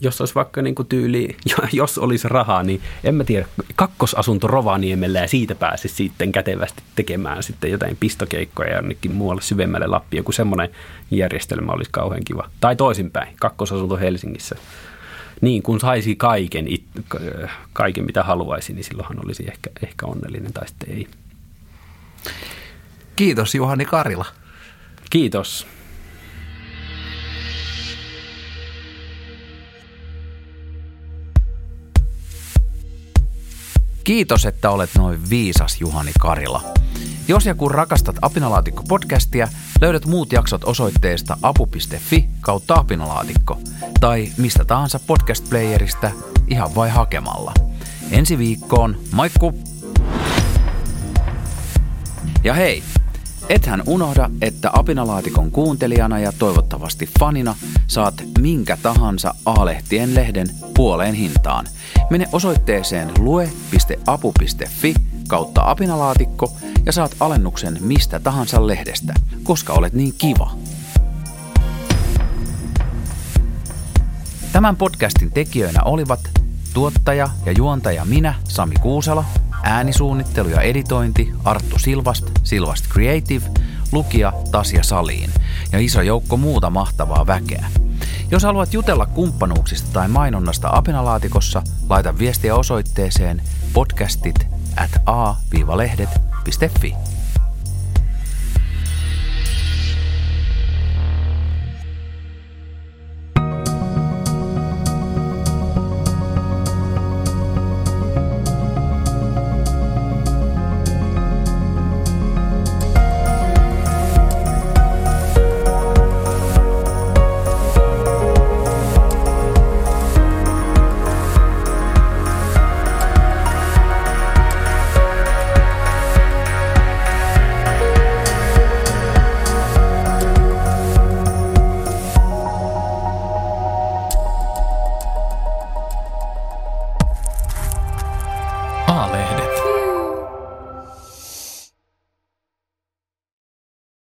jos olisi vaikka niin kuin tyyli, jos olisi rahaa, niin en mä tiedä, kakkosasunto Rovaniemellä ja siitä pääsisi sitten kätevästi tekemään sitten jotain pistokeikkoja ja jonnekin muualle syvemmälle Lappi. Joku semmoinen järjestelmä olisi kauhean kiva. Tai toisinpäin, kakkosasunto Helsingissä. Niin, kun saisi kaiken, kaiken mitä haluaisi, niin silloinhan olisi ehkä, ehkä onnellinen tai sitten ei. Kiitos Juhani Karila. Kiitos. Kiitos, että olet noin viisas Juhani Karila. Jos ja kun rakastat Apinalaatikko-podcastia, löydät muut jaksot osoitteesta apu.fi kautta apinalaatikko tai mistä tahansa podcast-playeristä ihan vai hakemalla. Ensi viikkoon, moikku! Ja hei, ethän unohda, että apinalaatikon kuuntelijana ja toivottavasti fanina saat minkä tahansa A-lehtien lehden puoleen hintaan. Mene osoitteeseen lue.apu.fi kautta apinalaatikko ja saat alennuksen mistä tahansa lehdestä, koska olet niin kiva. Tämän podcastin tekijöinä olivat tuottaja ja juontaja minä, Sami Kuusala, äänisuunnittelu ja editointi Arttu Silvast, Silvast Creative, lukija Tasja Saliin ja iso joukko muuta mahtavaa väkeä. Jos haluat jutella kumppanuuksista tai mainonnasta Apinalaatikossa, laita viestiä osoitteeseen podcastit at a-lehdet.fi.